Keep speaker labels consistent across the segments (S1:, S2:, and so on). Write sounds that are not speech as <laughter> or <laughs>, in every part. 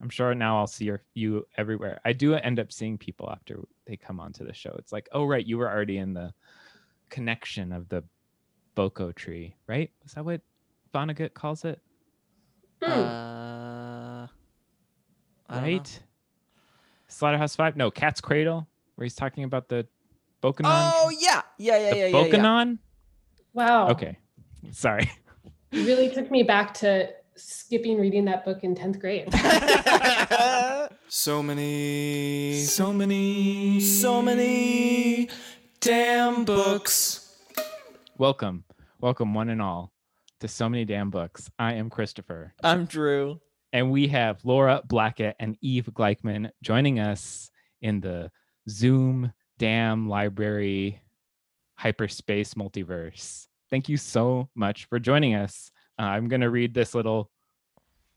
S1: I'm sure now I'll see your, you everywhere. I do end up seeing people after they come onto the show. It's like, oh right, you were already in the connection of the boko tree, right? Is that what Vonnegut calls it?
S2: Uh, I don't know.
S1: right? Slaughterhouse Five? No, Cat's Cradle, where he's talking about the Bokonon.
S2: Oh yeah, yeah, yeah,
S1: the
S2: yeah, yeah, yeah.
S1: Bokonon?
S3: Wow.
S1: Okay, sorry.
S3: You really took me back to skipping reading that book in 10th grade. <laughs>
S4: So many, so many, so many damn books.
S1: Welcome, welcome, one and all, to so many damn books. I am Christopher,
S2: I'm Drew.
S1: and we have Laura Blackett and Eve Gleichman joining us in the Zoom Damn Library hyperspace multiverse. Thank you so much for joining us. Uh, I'm going to read this little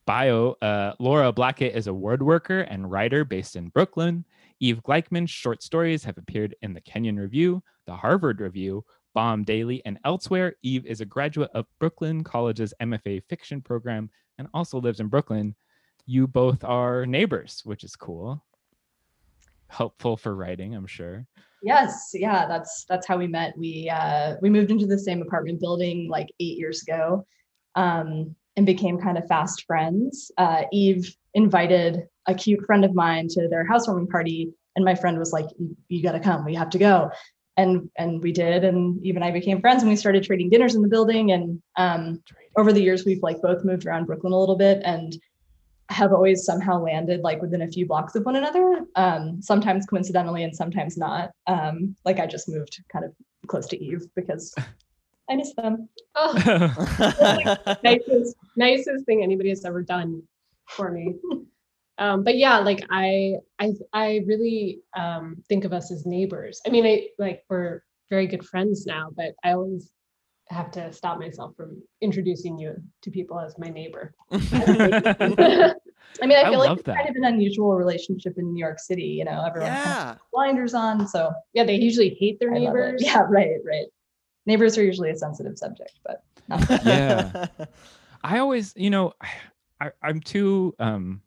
S1: bio. Uh, Laura Blackett is a word worker and writer based in Brooklyn. Eve Gleichman's short stories have appeared in the Kenyon Review, the Harvard Review, Bomb Daily, and elsewhere. Eve is a graduate of Brooklyn College's MFA fiction program and also lives in Brooklyn. You both are neighbors, which is cool. Helpful for writing, I'm sure.
S5: Yes, yeah, that's that's how we met. We uh, we moved into the same apartment building like eight years ago, um, and became kind of fast friends. Uh, Eve invited a cute friend of mine to their housewarming party, and my friend was like, "You, got to come. We have to go." And and we did, and Eve and I became friends, and we started trading dinners in the building. And um, over the years, we've like both moved around Brooklyn a little bit, and have always somehow landed like within a few blocks of one another um, sometimes coincidentally and sometimes not um, like i just moved kind of close to eve because <laughs> i miss them
S3: Oh, <laughs> nicest, nicest thing anybody has ever done for me. Um, but yeah, like I, I, I really um, think of us as neighbors. I mean, I like we're very good friends now, but I always have to stop myself from introducing you to people as my neighbor. <laughs>
S5: i mean i
S1: I
S5: feel like it's
S1: that.
S5: kind of an unusual relationship in new york city you know everyone kind of
S2: yeah.
S5: blinders on so
S3: Yeah, they usually hate their
S5: I
S3: neighbors.
S5: yeah right right neighbors are usually a sensitive subject but <laughs>
S1: Yeah. <laughs> I always, you know, I, I'm too um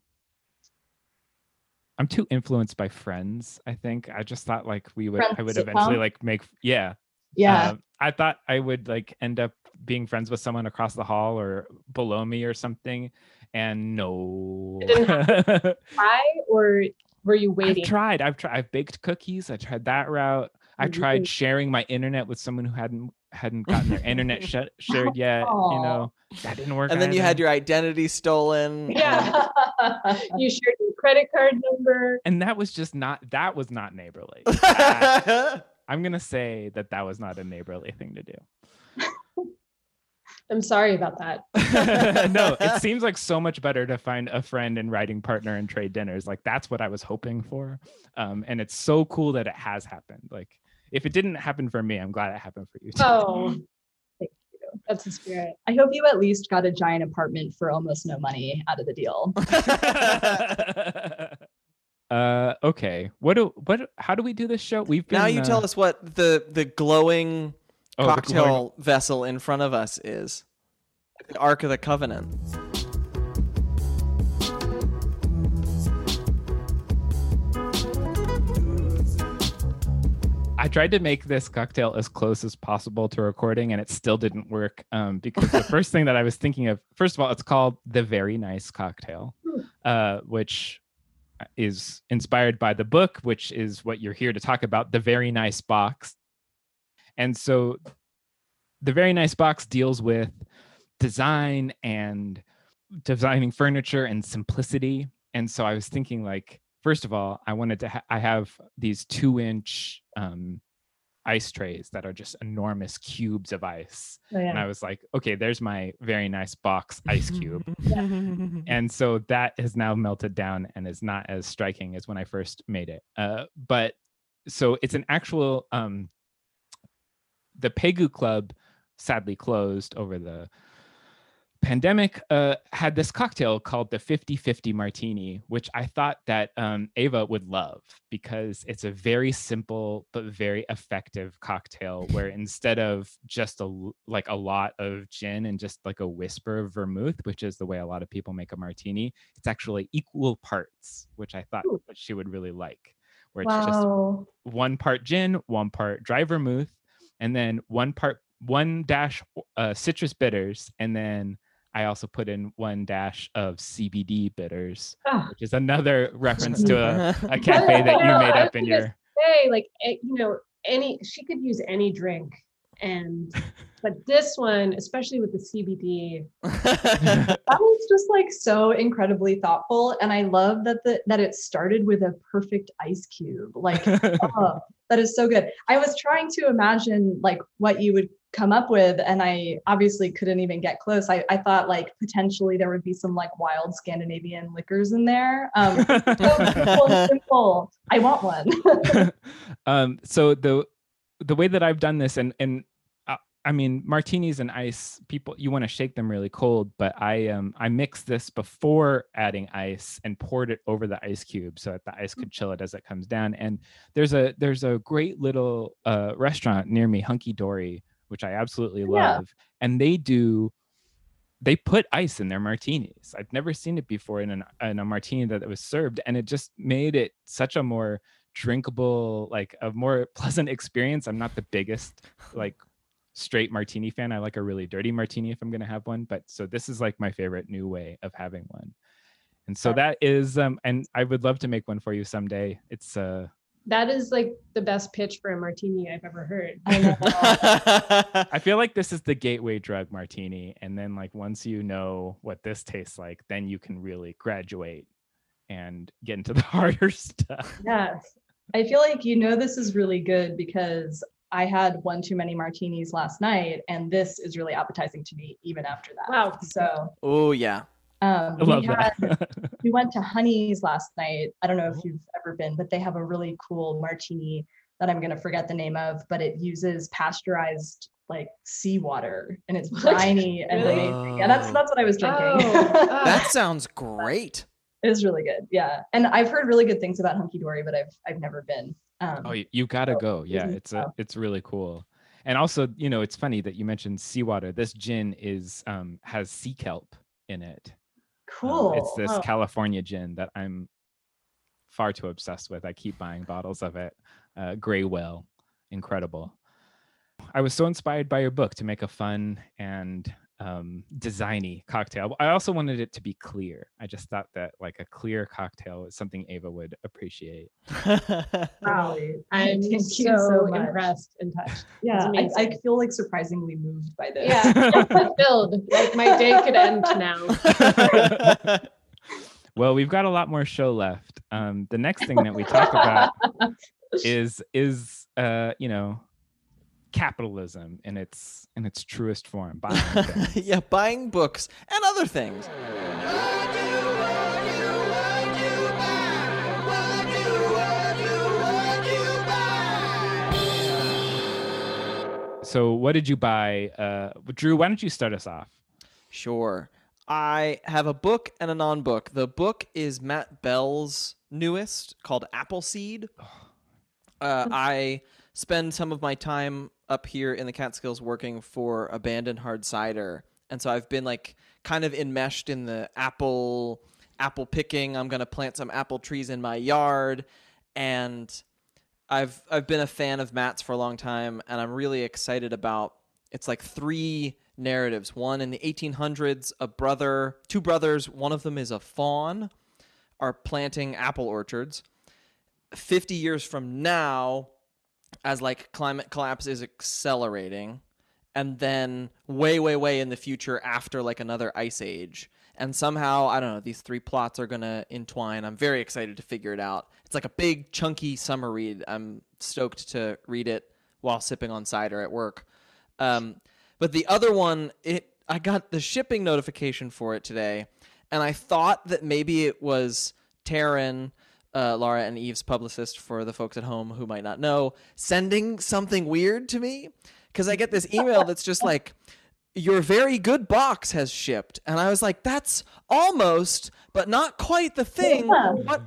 S1: I'm too influenced by friends, I think. I just thought like we would I would eventually
S5: sitcom?
S1: like make yeah.
S5: yeah
S1: Um, I thought I would like end up being friends with someone across the hall or below me or something. And no.
S3: It didn't Why <laughs> or were you waiting?
S1: I've tried. I've tried. I've baked cookies. I tried that route. I tried sharing my internet with someone who hadn't hadn't gotten their internet <laughs> sh- shared yet. You know that didn't work.
S2: and then you had your identity stolen.
S3: Yeah. <laughs> you shared your credit card number.
S1: and that was just not. That was not neighborly. <laughs> That- I'm gonna say that that was not a neighborly thing to do.
S3: I'm sorry about that.
S1: no, it seems like so much better to find a friend and writing partner and trade dinners. Like that's what I was hoping for. Um, and it's so cool that it has happened. Like if it didn't happen for me, I'm glad it happened for you. too.
S3: Oh, <laughs>
S5: Thank you.
S3: that's the spirit.
S5: i hope you at least got a giant apartment for almost no money out of the deal <laughs> <laughs>
S1: uh okay what do what how do we do this show we've been
S2: now you
S1: uh,
S2: tell us what the the glowing
S1: oh, the
S2: cocktail
S1: glowing-
S2: vessel in front of us is. The Ark of the Covenant.
S1: I tried to make this cocktail as close as possible to recording and it still didn't work um, because the first thing that I was thinking of, first of all, it's called the Very Nice Cocktail. uh, which is inspired by the book, which is what you're here to talk about, The Very Nice Box. And so the Very Nice Box deals with design and designing furniture and simplicity. And so I was thinking, like, first of all, I wanted to, ha- I have these two inch um, ice trays that are just enormous cubes of ice.
S5: Oh,
S1: And. I was like, okay, there's my very nice box ice cube. <laughs> and so that has now melted down and is not as striking as when I first made it. Uh, but so it's an actual um, the Pegu Club sadly closed over the pandemic uh, had this cocktail called the 50-50 martini which i thought that um, ava would love because it's a very simple but very effective cocktail where instead of just a like a lot of gin and just like a whisper of vermouth which is the way a lot of people make a martini it's actually equal parts which i thought
S5: Ooh.
S1: she would really like where it's just one part gin, one part dry vermouth, and then one part one dash uh, citrus bitters, and then I also put in one dash of CBD bitters,
S3: Ah.
S1: which is another reference to a, <laughs> a cafe that you
S3: Well,
S1: made
S3: I
S1: up in your.
S3: Say like eh, you know any she could use any drink, and but this one especially with the CBD. <laughs>
S5: That was just like so incredibly thoughtful. And I love that the that it started with a perfect ice cube. Like <laughs> oh, that is so good. I was trying to imagine like what you would come up with, and I obviously couldn't even get close. I, I thought like potentially there would be some like wild Scandinavian liquors in there. Um, <laughs> so simple, simple. I want one. <laughs>
S1: um, so the the way that I've done this, and and uh, I mean martinis and ice, people you want to shake them really cold, but I um I mixed this before adding ice and poured it over the ice cube so that the ice could chill it as it comes down. And there's a there's a great little uh, restaurant near me, Hunky Dory, which I absolutely
S5: Yeah.
S1: love, and they do. They put ice in their martinis. I've never seen it before in, an, in a martini that was served, and it just made it such a more drinkable, like a more <laughs> pleasant experience. I'm not the biggest like straight martini fan. I like a really dirty martini if I'm gonna have one. But so this is like my favorite new way of having one. And so that is um and I would love to make one for you someday. It's uh
S3: That is like the best pitch for a martini I've ever heard. <laughs>
S5: I.
S1: I feel like this is the gateway drug martini. And then like once you know what this tastes like, then you can really graduate and get into the <laughs> harder stuff.
S5: Yes. I feel like you know this is really good because I had one too many martinis last night, and this is really appetizing to me even after that.
S3: Wow.
S5: So
S2: oh yeah.
S5: Um,
S1: I love
S5: we had
S1: that. <laughs>
S5: we went to Honey's last night. I don't know if you've ever been, but they have a really cool martini that I'm gonna forget the name of, but it uses pasteurized like seawater and it's briny <laughs> and
S3: Really?
S5: amazing. Yeah, that's that's what I was drinking.
S3: Oh, <laughs> ah.
S2: That sounds great.
S5: it was really good. Yeah. And I've heard really good things about Hunky Dory, but I've I've never been. Um,
S1: Oh, you, you gotta
S5: So,
S1: go. Yeah, it's a,
S5: oh.
S1: it's really cool. And also, you know, it's funny that you mentioned seawater. This gin is um has sea kelp in it. Um,
S5: cool.
S1: it's this. California gin that I'm far too obsessed with. I keep buying bottles of it. Uh, Gray Whale, incredible. I was so inspired by your book to make a fun and um, designy cocktail. I also wanted it to be clear. I just thought that like a clear cocktail is something Ava would appreciate.
S3: Wow.
S5: Really.
S3: I'm
S5: Thank
S3: so,
S5: so
S3: impressed and touched.
S5: Yeah, I, I feel like surprisingly moved by this.
S3: Yeah, I'm <laughs> fulfilled. Like my day could end now. <laughs>
S1: well, we've got a lot more show left. Um, the next thing that we talk about <laughs> is is uh, you know capitalism in its in its truest form. <laughs> Buying things.
S2: yeah, buying books and other things.
S1: So, what did you buy? Uh, Drew, why don't you start us off?
S2: Sure. I have a book and a non book. The book is Matt Bell's newest called Appleseed. Uh, I spend some of my time up here in the Catskills working for Abandoned Hard Cider. And so I've been like kind of enmeshed in the apple apple picking. I'm to plant some apple trees in my yard and I've I've been a fan of Matt's for a long time and I'm really excited about it's like three narratives. One in the 1800s, a brother, two brothers, one of them is a faun. are planting apple orchards. 50 years from now, as like climate collapse is accelerating, and then way, way, way in the future after like another ice age. And somehow, I don't know, these three plots are gonna entwine. I'm very excited to figure it out. It's like a big, chunky summer read. I'm stoked to read it while sipping on cider at work. Um, but the other one, it I got the shipping notification for it today, and I thought that maybe it was Taryn, uh, Laura and Eve's publicist for the folks at home who might not know, sending something weird to me because I get this email that's just <laughs> like. Your very good box has shipped. And I was like, that's almost, but not quite the thing.
S5: Yeah.
S2: What?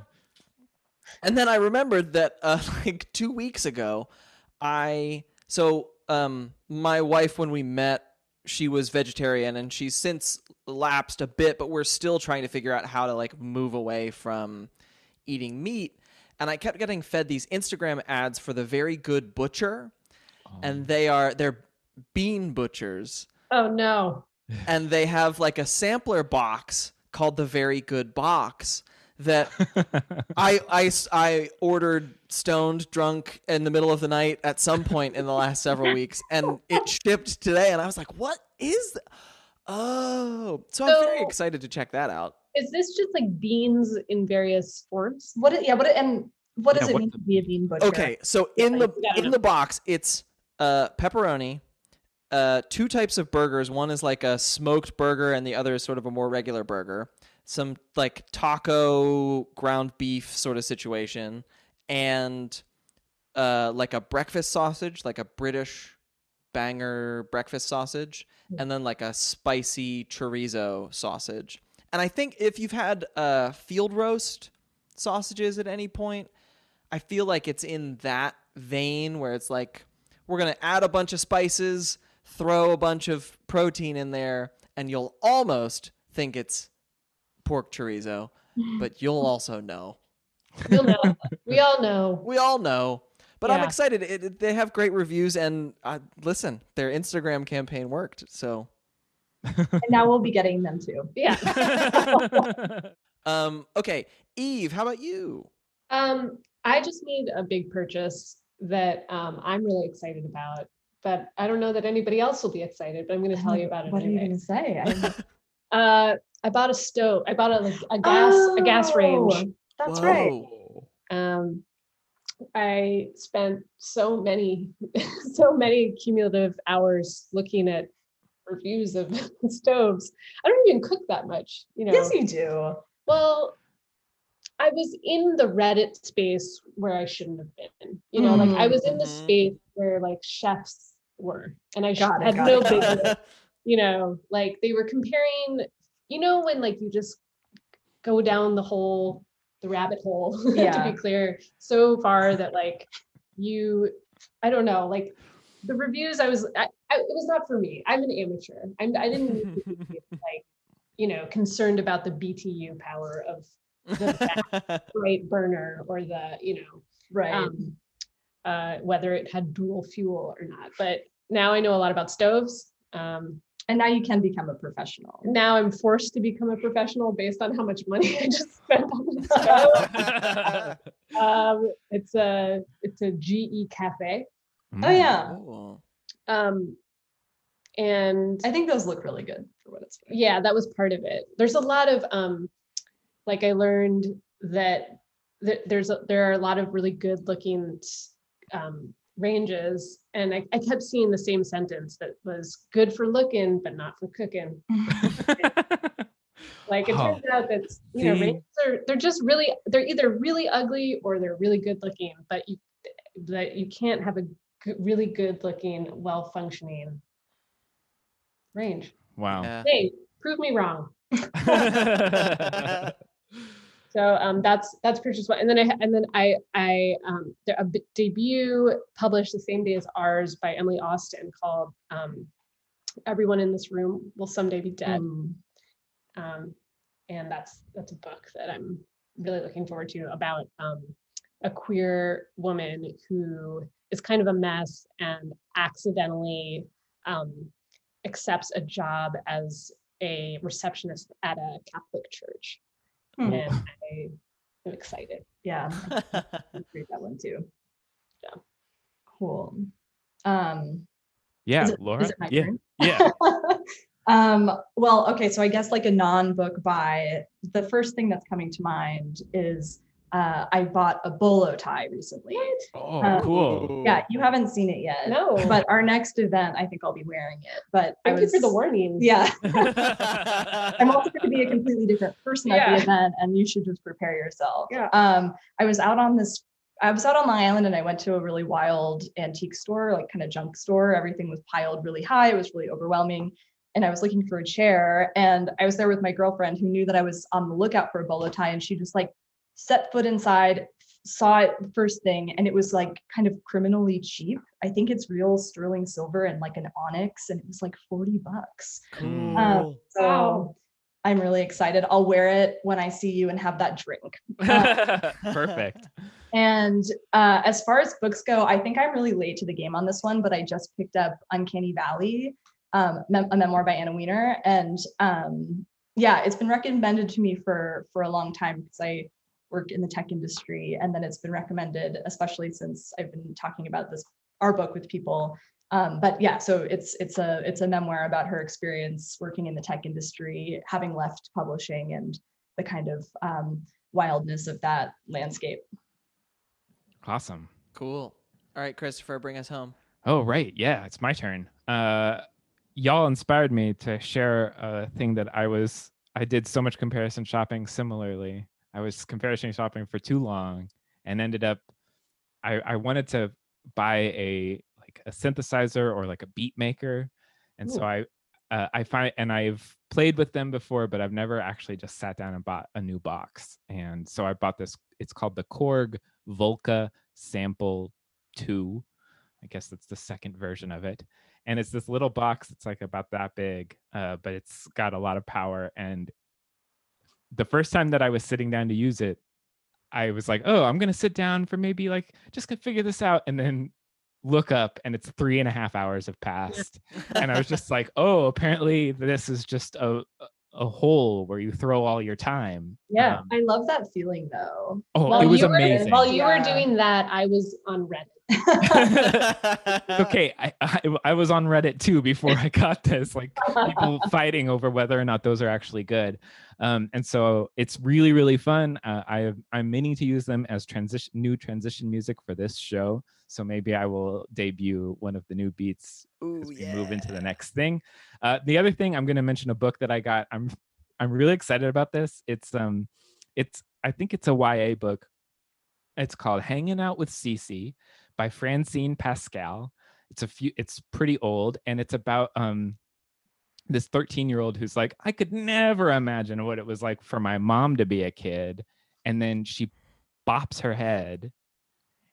S2: And then I remembered that uh, <laughs> like two weeks ago, I so um my wife when we met she was vegetarian and she's since lapsed a bit but we're still trying to figure out how to like move away from eating meat and i kept getting fed these instagram ads for the very good butcher oh. and they are they're bean butchers.
S3: Oh no.
S2: and they have like a sampler box called the very good box that <laughs> I, I, I ordered stoned drunk in the middle of the night at some point in the last several <laughs> weeks and it shipped today and I was like what is th- oh so I'm very excited to check that out
S3: Is this just like beans in various forms?
S5: What? Is, It, yeah. What? And what does
S1: Yeah,
S5: it
S1: what
S5: mean to be a bean butcher?
S2: okay so in the
S3: you
S2: in
S3: know.
S2: the box it's uh pepperoni uh two types of burgers one is like a smoked burger and the other is sort of a more regular burger some like taco ground beef sort of situation and uh like a breakfast sausage like a british banger breakfast sausage and then like a spicy chorizo sausage and i think if you've had uh field roast sausages at any point I feel like it's in that vein where it's like we're gonna add a bunch of spices, throw a bunch of protein in there, and you'll almost think it's pork chorizo, <laughs> but you'll also know.
S3: You'll know. we all know. <laughs>
S2: We all know. But I'm excited. It, it- they have great reviews, and uh, listen, their Instagram campaign worked. So,
S5: And now we'll be getting them too.
S3: Yeah. <laughs>
S2: um, okay, Eve, how about you?
S3: Um, I just need a big purchase that um, I'm really excited about, but I don't know that anybody else will be excited. But I'm going to tell you about it
S5: What are you gonna say? I- <laughs>
S3: Uh, I bought a stove. I bought a like a gas a gas range.
S5: Oh, That's right.
S3: Um, I spent so many <laughs> so many cumulative hours looking at reviews of <laughs> stoves. I don't even cook that much, you know.
S5: Yes, you do.
S3: Well, I was in the Reddit space where I shouldn't have been. You know, like I was in the
S2: Mhm.
S3: space where like chefs were, and I sh-
S5: Got it,
S3: had
S5: got
S3: no
S5: it.
S3: business. <laughs> You know, like they were comparing. You know, when like you just go down the hole, the rabbit hole,
S5: Yeah. <laughs>
S3: to be clear, so far that like you, I don't know, like the reviews. I was, I, I, it was not for me. I'm an amateur. I'm, I didn't need to be, like, you know, concerned about the BTU power of the <laughs> bright burner or the you know
S5: Right.
S3: um, uh, whether it had dual fuel or not but now i know a lot about stoves um,
S5: and now you can become a professional.
S3: now i'm forced to become a professional based on how much money i just <laughs> spent on the stove <laughs> um, it's a it's a ge cafe
S5: Oh yeah.
S2: Cool.
S3: um, and
S5: I think those look really good for what it's worth.
S3: yeah that was part of it there's a lot of um like i learned that th- there's a, there are a lot of really good looking um ranges and I, I kept seeing the same sentence that was good for looking but not for cooking <laughs> like it
S1: Oh.
S3: turns out that you know
S1: See?
S3: ranges are they're just really they're either really ugly or they're really good looking but you that you can't have a g- really good looking well functioning range
S1: wow.
S2: Yeah.
S3: hey prove me wrong <laughs> <laughs> so um, that's that's purchase one, and then I and then I I um, there, a b- debut published the same day as ours by Emily Austin called um, "Everyone in This Room Will Someday Be Dead,"
S5: Mm.
S3: um, and that's that's a book that I'm really looking forward to about um, a queer woman who is kind of a mess and accidentally um, accepts a job as a receptionist at a Catholic church
S5: Hmm.
S3: and I am excited.
S5: Yeah, <laughs> read that one too.
S3: Yeah.
S5: Cool. Um,
S1: Yeah,
S5: is it,
S1: Laura.
S5: Is it my
S1: yeah,
S5: turn?
S1: yeah. <laughs>
S5: um, well, okay, so I guess like a non-book buy, the first thing that's coming to mind is uh, I bought a bolo tie recently.
S1: Oh,
S5: Uh,
S1: cool.
S5: Yeah, you haven't seen it yet.
S3: No,
S5: But our next event, I think I'll be wearing it. But
S3: thank
S5: I
S3: you
S5: was,
S3: for the warning.
S5: Yeah. <laughs> <laughs> I'm also going to be a completely different person at the event, and you should just prepare yourself.
S3: Yeah.
S5: Um, I was out on this. I was out on Long Island, and I went to a really wild antique store, like kind of junk store. Everything was piled really high. It was really overwhelming. And I was looking for a chair, and I was there with my girlfriend, who knew that I was on the lookout for a bolo tie, and she just like set foot inside, saw it the first thing, and it was like kind of criminally cheap. I think it's real sterling silver and like an onyx, and it was like forty bucks.
S1: Mm.
S5: Um, so
S3: Wow.
S5: I'm really excited. I'll wear it when I see you and have that drink. <laughs>
S1: Perfect.
S5: And uh, as far as books go, I think I'm really late to the game on this one, but I just picked up Uncanny Valley, um, a memoir by Anna Wiener, and um, yeah, it's been recommended to me for for a long time because I work in the tech industry, and then it's been recommended, especially since I've been talking about this our book with people. Um, but yeah, so it's it's a it's a memoir about her experience working in the tech industry, having left publishing, and the kind of um, wildness of that landscape.
S1: Awesome.
S2: Cool. All right, Christopher, bring us home.
S1: Oh, right. Yeah, it's my turn. Uh, y'all inspired me to share a thing that I was, I did so much comparison shopping similarly. I was comparison shopping for too long and ended up, I, I wanted to buy a, like a synthesizer or like a beat maker. And so I, uh, I find, and I've played with them before, but I've never actually just sat down and bought a new box. And so I bought this, it's called the Korg Volca Sample 2. I guess that's the second version of it. And it's this little box that's like about that big, uh, but it's got a lot of power. And the first time that I was sitting down to use it, I was like, oh, I'm going to sit down for maybe like just gonna figure this out. And then look up and it's three and a half hours have passed. and I was just <laughs> like, oh, apparently this is just a, a hole where you throw all your time.
S3: Yeah.
S1: Um,
S5: I love that feeling though.
S1: oh,
S3: While
S1: it was
S3: you were,
S1: amazing.
S3: While you
S5: Yeah.
S3: were doing that, I was on Reddit. <laughs>
S1: okay, I, I I was on Reddit too before I got this, like people <laughs> fighting over whether or not those are actually good. Um, and so it's really really fun. Uh, I I'm meaning to use them as transition new transition music for this show. So maybe I will debut one of the new beats
S2: Ooh,
S1: as we
S2: yeah.
S1: move into the next thing. Uh, the other thing I'm going to mention a book that I got. I'm I'm really excited about this. It's um, it's I think it's a YA book. It's called Hanging Out with Cece by Francine Pascal. It's a few. It's pretty old, and it's about um, this 13 year old who's like, I could never imagine what it was like for my mom to be a kid, and then she bops her head,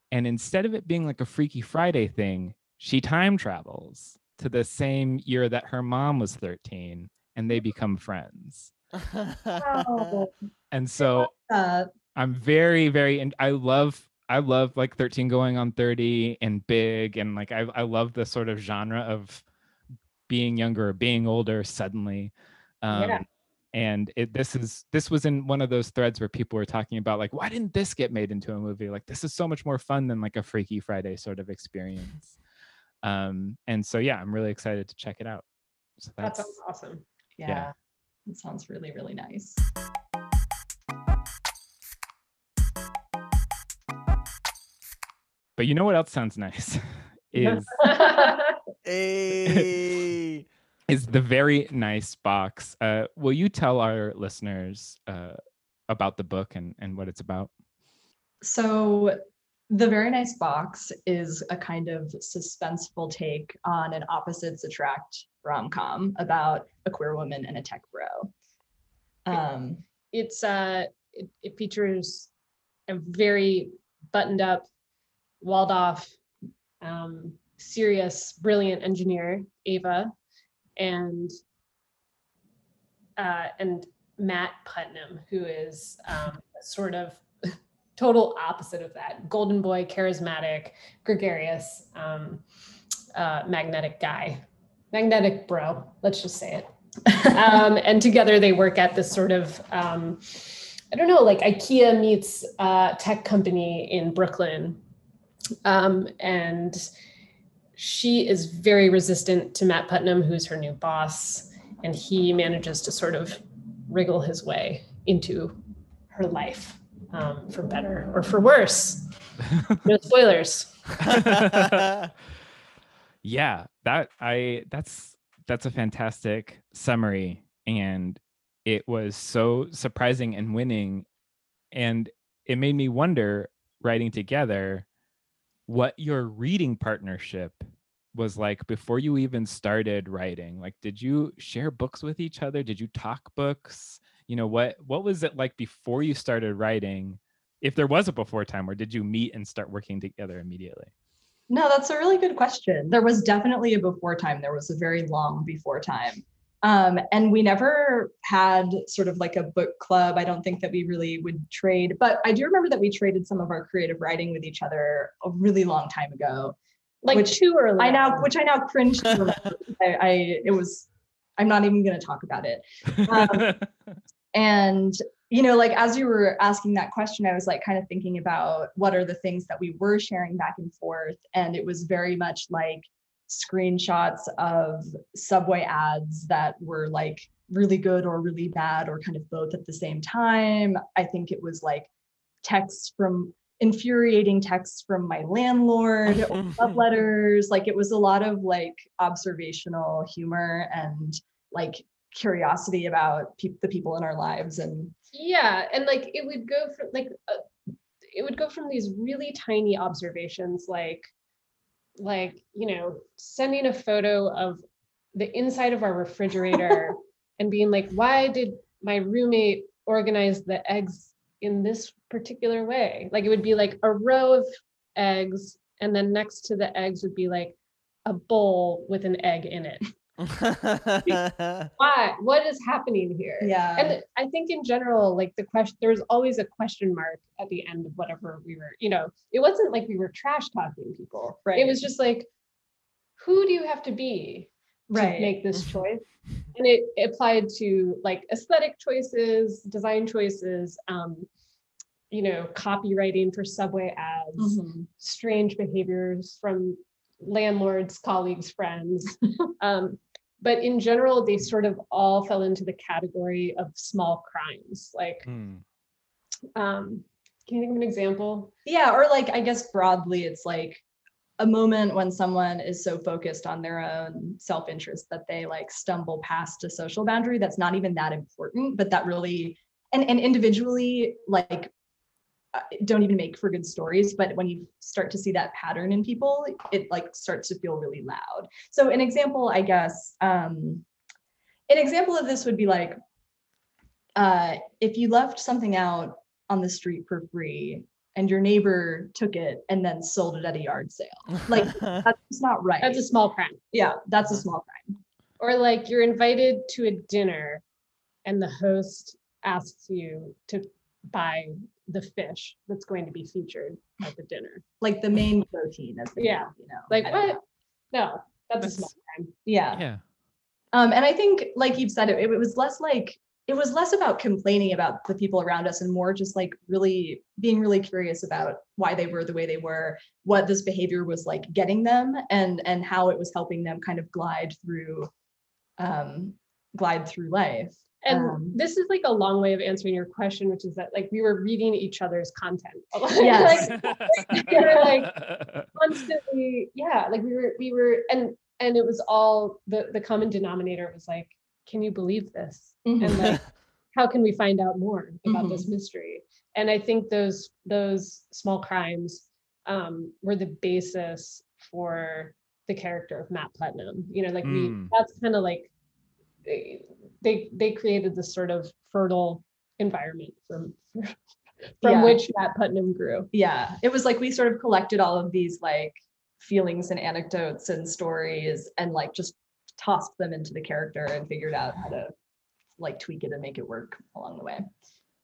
S1: and instead of it being like a Freaky Friday thing, she time travels to the same year that her mom was 13, and they become friends. <laughs>
S5: Oh,
S1: And so
S5: uh,
S1: I'm very, very, and I love, I love like 13 going on 30 and big, and like I, I love the sort of genre of being younger or being older suddenly. Um,
S3: Yeah.
S1: And it, this is this was in one of those threads where people were talking about like, why didn't this get made into a movie? Like this is so much more fun than like a Freaky Friday sort of experience. Um, and so yeah, I'm really excited to check it out. So
S3: That
S1: that's
S3: sounds awesome.
S5: yeah,
S1: Yeah.
S5: it sounds really really nice.
S1: But you know what else sounds nice <laughs> is
S2: hey. <laughs>
S1: is the very nice box. Uh, will you tell our listeners uh, about the book and, and what it's about?
S5: So, The Very Nice Box is a kind of suspenseful take on an opposites attract rom com about a queer woman and a tech bro. Um,
S3: it's uh it, it features a very buttoned up walled off um serious brilliant engineer ava and uh and matt putnam who is um sort of <laughs> total opposite of that golden boy charismatic gregarious um uh magnetic guy magnetic bro let's just say it <laughs> um, and together they work at this sort of um, I don't know, like IKEA meets a tech company in Brooklyn. Um, and she is very resistant to Matt Putnam, who's her new boss. And he manages to sort of wriggle his way into her life um, for better or for worse. No <laughs> spoilers. <laughs>
S1: yeah, that I that's that's a fantastic summary and it was so surprising and winning and it made me wonder writing together what your reading partnership was like before you even started writing like did you share books with each other did you talk books you know what what was it like before you started writing if there was a before time or did you meet and start working together immediately
S5: No, that's a really good question. There was definitely a before time. There was a very long before time. Um, and we never had sort of like a book club. I don't think that we really would trade, but I do remember that we traded some of our creative writing with each other a really long time ago.
S3: Like
S5: Which
S3: too early.
S5: I now, which I now cringe. <laughs> I, I, it was, I'm not even going to talk about it. Um, <laughs> And, you know, like as you were asking that question, I was like kind of thinking about what are the things that we were sharing back and forth. And it was very much like screenshots of subway ads that were like really good or really bad or kind of both at the same time. I think it was like texts from infuriating texts from my landlord or <laughs> love letters. Like it was a lot of like observational humor and like curiosity about peop the people in our lives and
S3: yeah and like it would go from like uh, it would go from these really tiny observations like like you know sending a photo of the inside of our refrigerator <laughs> and being like why did my roommate organize the eggs in this particular way? Like it would be like a row of eggs and then next to the eggs would be like a bowl with an egg in it <laughs> why what is happening here
S5: yeah
S3: and i think in general like the question there was always a question mark at the end of whatever we were you know it wasn't like we were trash talking people
S5: Right.
S3: it was just like who do you have to be
S5: right.
S3: to make this <laughs> choice and it applied to like aesthetic choices design choices um you know copywriting for subway ads
S5: Mhm.
S3: strange behaviors from landlords, colleagues, friends. <laughs> um, but in general, they sort of all fell into the category of small crimes. Like,
S1: Hmm.
S3: um, can you think of an example?
S5: yeah or like i guess broadly it's like a moment when someone is so focused on their own self-interest that they like stumble past a social boundary that's not even that important but that really and and individually like don't even make for good stories but when you start to see that pattern in people it like starts to feel really loud. So an example i guess um an example of this would be like uh if you left something out on the street for free and your neighbor took it and then sold it at a yard sale. Like <laughs> that's not right.
S3: That's a small crime.
S5: yeah that's a small crime.
S3: Or like you're invited to a dinner and the host asks you to buy the fish that's going to be featured at the dinner.
S5: like the main protein as they
S3: Yeah.
S5: know, you know
S3: Like, what?
S5: know.
S3: No, that's,
S1: That's-
S3: a small crime.
S5: yeah
S1: yeah
S5: Um, and I think, like you've said, it, it was less like it was less about complaining about the people around us and more just like really being really curious about why they were the way they were, what this behavior was like getting them, and and how it was helping them kind of glide through, um, glide through life.
S3: And
S5: Um,
S3: this is like a long way of answering your question, which is that like we were reading each other's content. <laughs>
S5: Yes.
S3: like They're <laughs> like- constantly, yeah. Like we were, we were, and and it was all the the common denominator was like, can you believe this?
S5: Mhm.
S3: And like, <laughs> how can we find out more about
S5: Mm-hmm.
S3: this mystery? And I think those those small crimes um, were the basis for the character of Matt Putnam. You know, like we
S1: Mm.
S3: that's kind of like they, they they created this sort of fertile environment from <laughs> from
S5: Yeah.
S3: which Matt Putnam grew.
S5: yeah, it was like we sort of collected all of these like feelings and anecdotes and stories and like just tossed them into the character and figured out how to like tweak it and make it work along the way.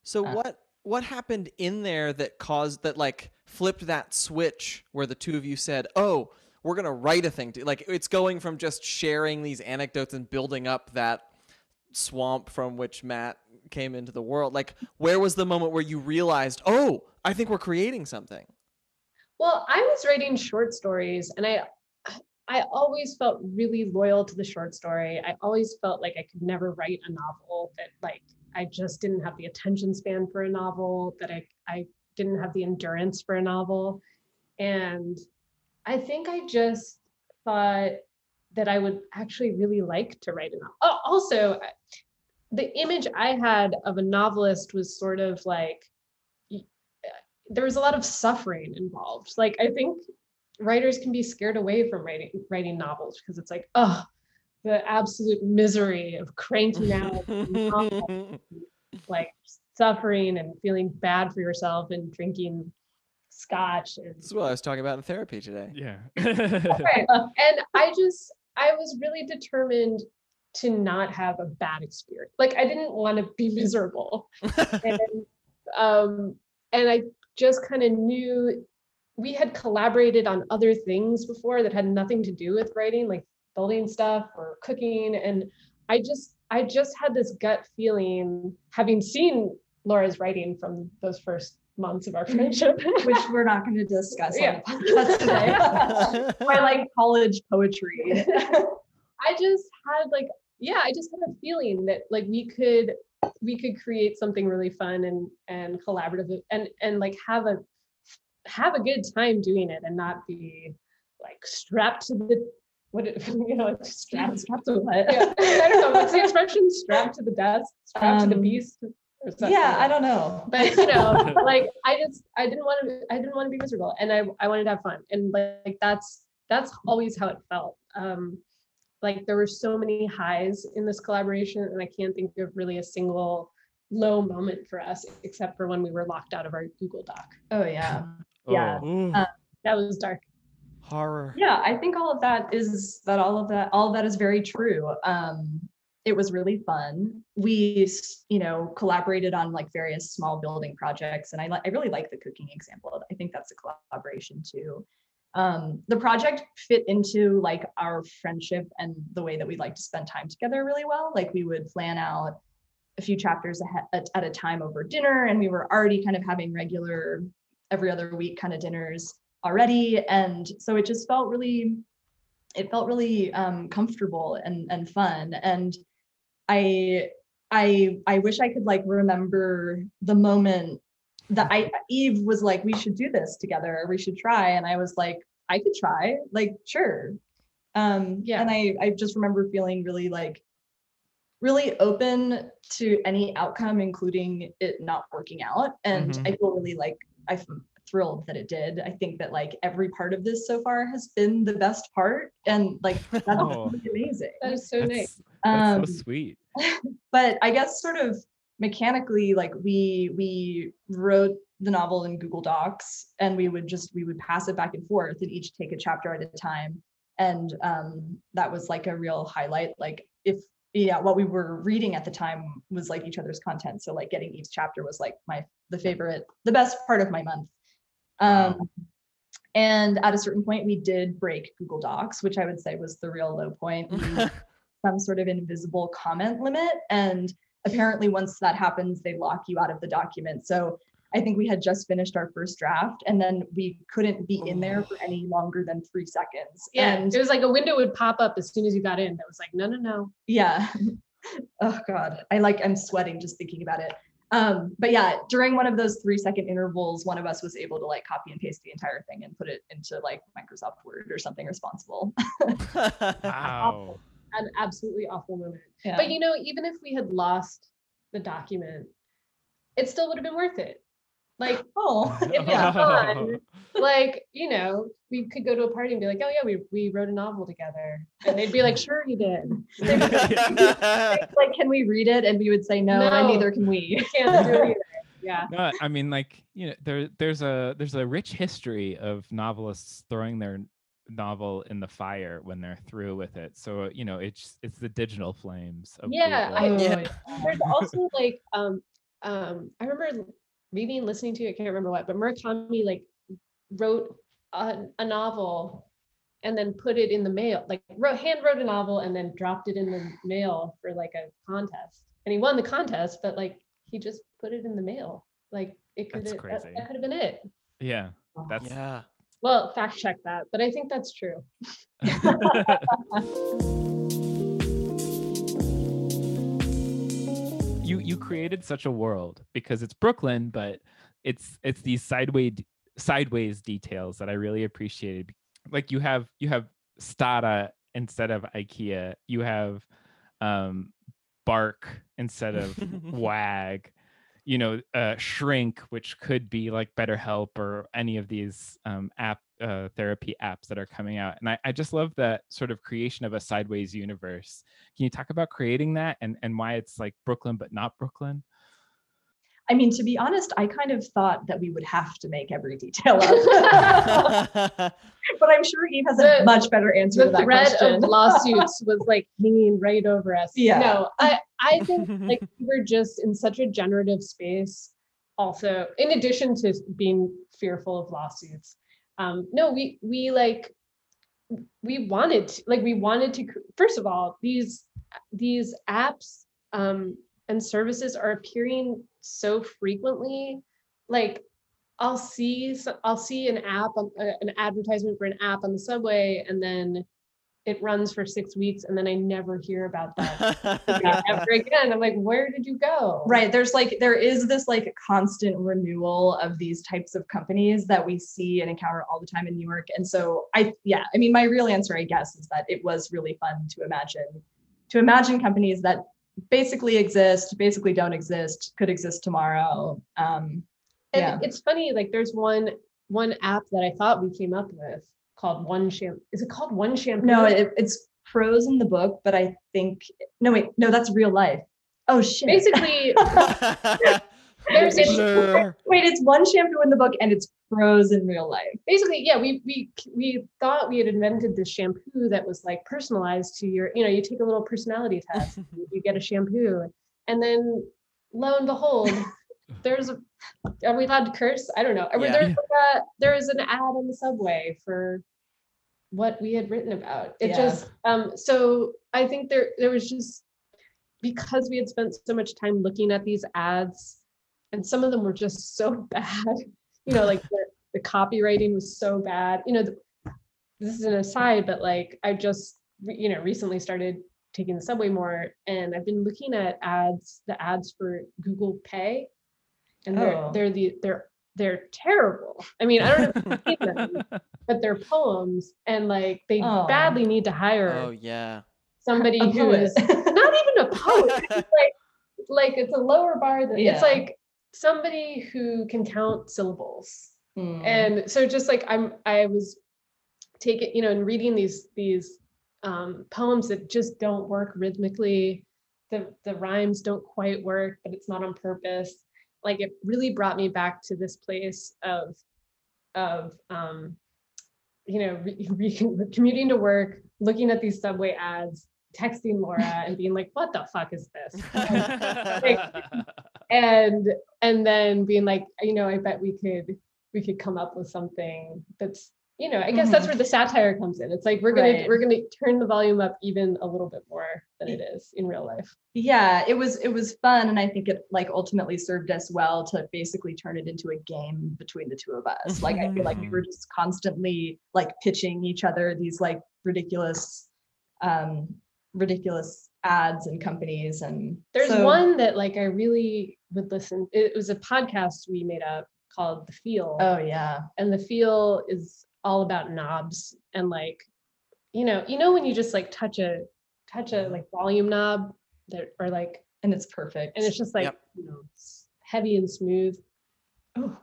S2: So
S5: Uh,
S2: what what happened in there that caused that like flipped that switch where the two of you said, "Oh, we're going to write a thing." To, like it's going from just sharing these anecdotes and building up that swamp from which Matt came into the world. Like, where was the moment where you realized, oh, I think we're creating something?
S3: Well, I was writing short stories and I I always felt really loyal to the short story. I always felt like I could never write a novel that like I just didn't have the attention span for a novel, that I I didn't have the endurance for a novel. And I think I just thought that I would actually really like to write a novel. Oh, also, the image I had of a novelist was sort of like there was a lot of suffering involved. Like I think writers can be scared away from writing writing novels because it's like, oh, the absolute misery of cranking out <laughs> like suffering and feeling bad for yourself and drinking scotch and
S2: That's what I was talking about in therapy today.
S1: Yeah.
S3: right. <laughs> and I just I was really determined to not have a bad experience. Like I didn't want to be miserable. <laughs> and um and I just kind of knew we had collaborated on other things before that had nothing to do with writing, like building stuff or cooking. And I just, I just had this gut feeling, having seen Laura's writing from those first months of our friendship,
S5: which we're not going <laughs> to discuss
S3: Yeah.
S5: on the podcast today. <laughs> I like college poetry. <laughs>
S3: I just had like, yeah, I just had a feeling that like we could we could create something really fun and and collaborative and and like have a have a good time doing it and not be like strapped to the what it, you know strapped
S5: Strapped to what?
S3: yeah, I don't know what's the expression strapped to the desk strapped to the
S5: Um,
S3: beast or something.
S5: Yeah, I don't know. <laughs>
S3: but you know <laughs> like i just i didn't want to i didn't want to be miserable and i i wanted to have fun and like, like that's that's always how it felt um like there were so many highs in this collaboration and i can't think of really a single low moment for us except for when we were locked out of our google doc
S5: Oh yeah. <laughs> Yeah.
S1: Oh.
S2: Ooh,
S5: Uh,
S3: that was dark
S2: horror.
S5: Yeah, I think all of that is that all of that all of that is very true. Um it was really fun. We, you know, collaborated on like various small building projects, and I li- I really like the cooking example. I think that's a collaboration too. Um, the project fit into like our friendship and the way that we like to spend time together really well. Like we would plan out a few chapters at, at a time over dinner, and we were already kind of having regular every other week kind of dinners already, and so it just felt really it felt really um, comfortable and and fun and i i i wish i could like remember the moment that i eve was like we should do this together or we should try and i was like i could try like sure um
S3: Yeah.
S5: and i i just remember feeling really like really open to any outcome including it not working out and
S1: Mhm.
S5: i feel really like i'm thrilled that it did i think that like every part of this so far has been the best part and like that's <laughs>
S1: Oh.
S5: really amazing
S3: that is so nice
S1: That's,
S5: Um,
S1: so sweet. <laughs>
S5: but I guess sort of mechanically, like we we wrote the novel in Google Docs, and we would just we would pass it back and forth, and each take a chapter at a time, and um, that was like a real highlight. Like if yeah, what we were reading at the time was like each other's content, so like getting each chapter was like my the favorite, the best part of my month. Um, and at a certain point, we did break Google Docs, which I would say was the real low point. <laughs> We some sort of invisible comment limit. And apparently, once that happens, they lock you out of the document. So I think we had just finished our first draft and then we couldn't be in there for any longer than three seconds.
S3: yeah
S5: And
S3: it was like a window would pop up as soon as you got in that was like no no no
S5: yeah. <laughs> oh God. I like, I'm sweating just thinking about it. Um, but yeah, during one of those three second intervals, one of us was able to like copy and paste the entire thing and put it into like Microsoft Word or something responsible. <laughs> <laughs>
S1: Wow.
S3: An absolutely awful moment
S5: Yeah.
S3: But you know, even if we had lost the document, it still would have been worth it. Like, <laughs>
S5: oh,
S3: it'd be <laughs> fun. like, you know, we could go to a party and be like, oh yeah, we we wrote a novel together. And they'd be like, sure you did. <laughs>
S5: like, can we read it? And we would say no, and neither can we.
S3: You can't do it. Yeah.
S1: no, I mean, like you know, there there's a there's a rich history of novelists throwing their novel in the fire when they're through with it. So you know, it's it's the digital flames. Of
S3: Yeah, I-
S2: Yeah.
S3: There's also like um um I remember reading, listening to, I can't remember what, but Murakami like wrote a, a novel and then put it in the mail, like wrote, hand wrote a novel and then dropped it in the mail for like a contest. And he won the contest, but like he just put it in the mail. Like it could that,
S1: crazy.
S3: that could have been it.
S1: Yeah, that's
S2: Yeah.
S3: Well, fact check that, but I think that's true. <laughs>
S1: you you created such a world because it's Brooklyn, but it's it's these sideways sideways details that I really appreciated. Like you have you have Stata instead of IKEA. You have um bark instead of <laughs> wag you know uh shrink which could be like betterhelp or any of these um app uh, therapy apps that are coming out and I, I just love that sort of creation of a sideways universe can you talk about creating that and and why it's like brooklyn but not brooklyn
S5: I mean, to be honest, I kind of thought that we would have to make every detail up. <laughs> <laughs> but I'm sure Eve has a
S3: The-
S5: much better answer
S3: The
S5: to that
S3: thread
S5: question.
S3: of lawsuits <laughs> was like hanging right over us.
S5: Yeah.
S3: No, I I think like <laughs> we were just in such a generative space. Also, in addition to being fearful of lawsuits, um, no, we we like we wanted to, like we wanted to. First of all, these these apps um, and services are appearing so frequently. Like I'll see I'll see an app on- uh, an advertisement for an app on the subway, and then it runs for six weeks, and then I never hear about that <laughs> <laughs> ever again. I'm like, where did you go?
S5: Right. There's like there is this like constant renewal of these types of companies that we see and encounter all the time in New York. And so I yeah, I mean my real answer, I guess, is that it was really fun to imagine to imagine companies that basically exist, basically don't exist, could exist tomorrow. Um
S3: And
S5: yeah.
S3: it's funny, like there's one one app that I thought we came up with called One Shampoo. Is it called One Shampoo?
S5: no, it, it's prose in the book, but I think no wait, no, that's real life. Oh shit.
S3: basically <laughs> there's a,
S2: Sure.
S5: wait, it's one shampoo in the book and it's prose in real life.
S3: basically yeah we we we thought we had invented this shampoo that was like personalized to your you know you take a little personality test <laughs> you get a shampoo and then lo and behold <laughs> there's a are we allowed to curse i don't know
S2: Yeah.
S3: there's like a, there is an ad on the subway for what we had written about it
S5: Yeah.
S3: just um so i think there there was just because we had spent so much time looking at these ads and some of them were just so <laughs> bad you know like the, the copywriting was so bad you know the, this is an aside but like i just you know recently started taking the subway more and i've been looking at ads the ads for google pay and they're
S5: Oh.
S3: they're the they're they're terrible <laughs> i mean i don't know if you've them <laughs> but they're poems and like they
S5: Oh.
S3: badly need to hire
S2: Oh yeah.
S3: somebody
S5: A
S3: who
S5: poet.
S3: is <laughs> not even a poet it's like like it's a lower bar than
S5: Yeah.
S3: it's like somebody who can count syllables
S5: Hmm.
S3: and so just like i'm i was taking you know and reading these these um, poems that just don't work rhythmically the the rhymes don't quite work but it's not on purpose like it really brought me back to this place of of um you know re- <laughs> re- commuting to work looking at these subway ads texting laura <laughs> and being like what the fuck is this? <laughs> And and then being like you know i bet we could we could come up with something that's you know i guess that's
S5: Mhm.
S3: where the satire comes in. It's like we're gonna
S5: Right.
S3: we're gonna turn the volume up even a little bit more than it is in real life.
S5: Yeah it was it was fun and i think it like ultimately served us well to basically turn it into a game between the two of us. Like i feel like we were just constantly like pitching each other these like ridiculous um ridiculous ads and companies and
S3: there's
S5: so-
S3: one that like i really would listen it was a podcast we made up called the feel.
S5: Oh yeah.
S3: And the feel is all about knobs and like you know you know when you just like touch a touch a like volume knob that or like
S5: and it's perfect
S3: and it's just like
S2: Yep.
S3: you know s- heavy and smooth oh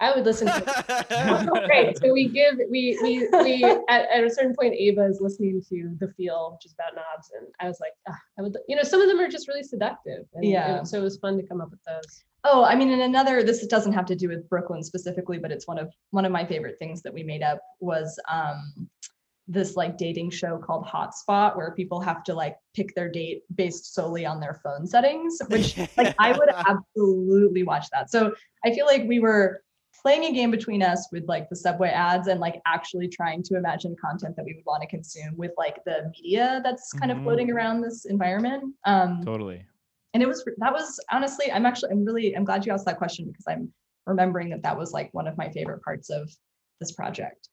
S3: i would listen to <laughs> it great so we give we we we at, at a certain point ava is listening to the feel which is about knobs and i was like ah, i would you know some of them are just really seductive and,
S5: Yeah.
S3: and so it was fun to come up with those
S5: Oh, I mean, in another, this doesn't have to do with Brooklyn specifically, but it's one of one of my favorite things that we made up was um this like dating show called Hotspot where people have to like pick their date based solely on their phone settings, which like I would <laughs> absolutely watch that. So I feel like we were playing a game between us with like the subway ads and like actually trying to imagine content that we would want to consume with like the media that's kind
S1: Mhm.
S5: of floating around this environment. Um,
S1: Totally.
S5: And it was that was honestly i'm actually i'm really i'm glad you asked that question because i'm remembering that that was like one of my favorite parts of this project.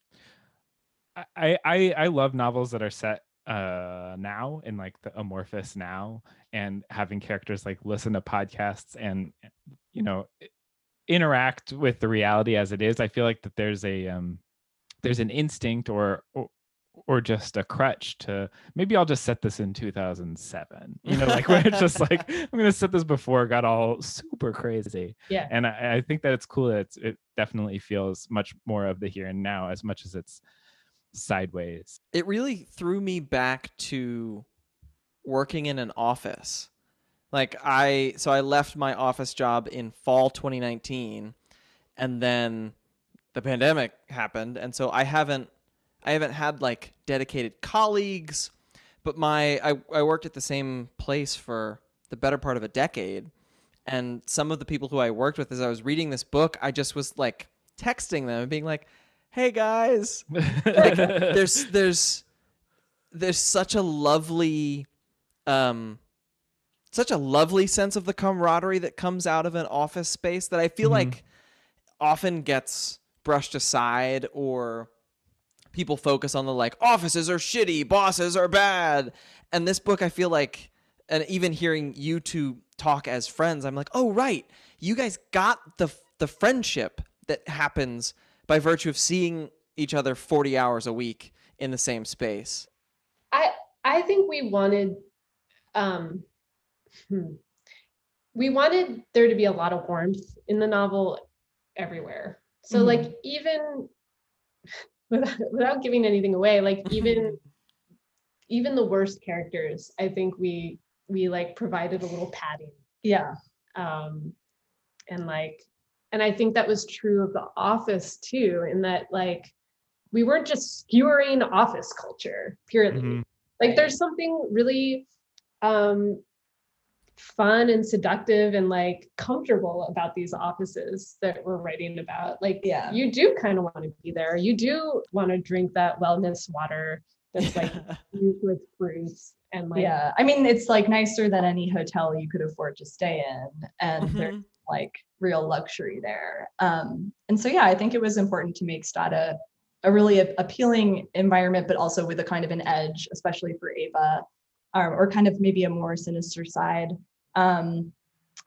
S1: I, I I love novels that are set uh now in like the amorphous now and having characters like listen to podcasts and you know interact with the reality as it is. I feel like that there's a um there's an instinct or or, or just a crutch to maybe i'll just set this in 2007 you know like where it's just like <laughs> i'm gonna set this before it got all super crazy
S5: Yeah.
S1: and i, I think that it's cool that it's, it definitely feels much more of the here and now as much as it's sideways
S2: it really threw me back to working in an office. Like I so I left my office job in fall 2019 and then the pandemic happened and so I haven't I haven't had like dedicated colleagues but my I, I worked at the same place for the better part of a decade and some of the people who I worked with as I was reading this book I just was like texting them and being like hey guys like <laughs> there's there's there's such a lovely um such a lovely sense of the camaraderie that comes out of an office space that I feel
S1: Mhm.
S2: like often gets brushed aside or people focus on the like offices are shitty, bosses are bad. And this book I feel like and even hearing you two talk as friends, I'm like, "Oh right. You guys got the the friendship that happens by virtue of seeing each other 40 hours a week in the same space."
S3: I I think we wanted um hmm, we wanted there to be a lot of warmth in the novel everywhere. So like even <laughs> without without giving anything away, like <laughs> even even the worst characters, I think we we like provided a little padding.
S5: yeah
S3: Um and like and I think that was true of the office too, in that like we weren't just skewering office culture purely
S1: Mhm.
S3: like there's something really um fun and seductive and like comfortable about these offices that we're writing about. Like
S5: Yeah.
S3: you do kind of want to be there. You do want to drink that wellness water that's like <laughs> used with fruits and like
S5: yeah. I mean it's like nicer than any hotel you could afford to stay in and there's
S2: Mhm.
S5: like real luxury there. Um and so yeah i think it was important to make stata a really a- appealing environment but also with a kind of an edge especially for ava um, or kind of maybe a more sinister side um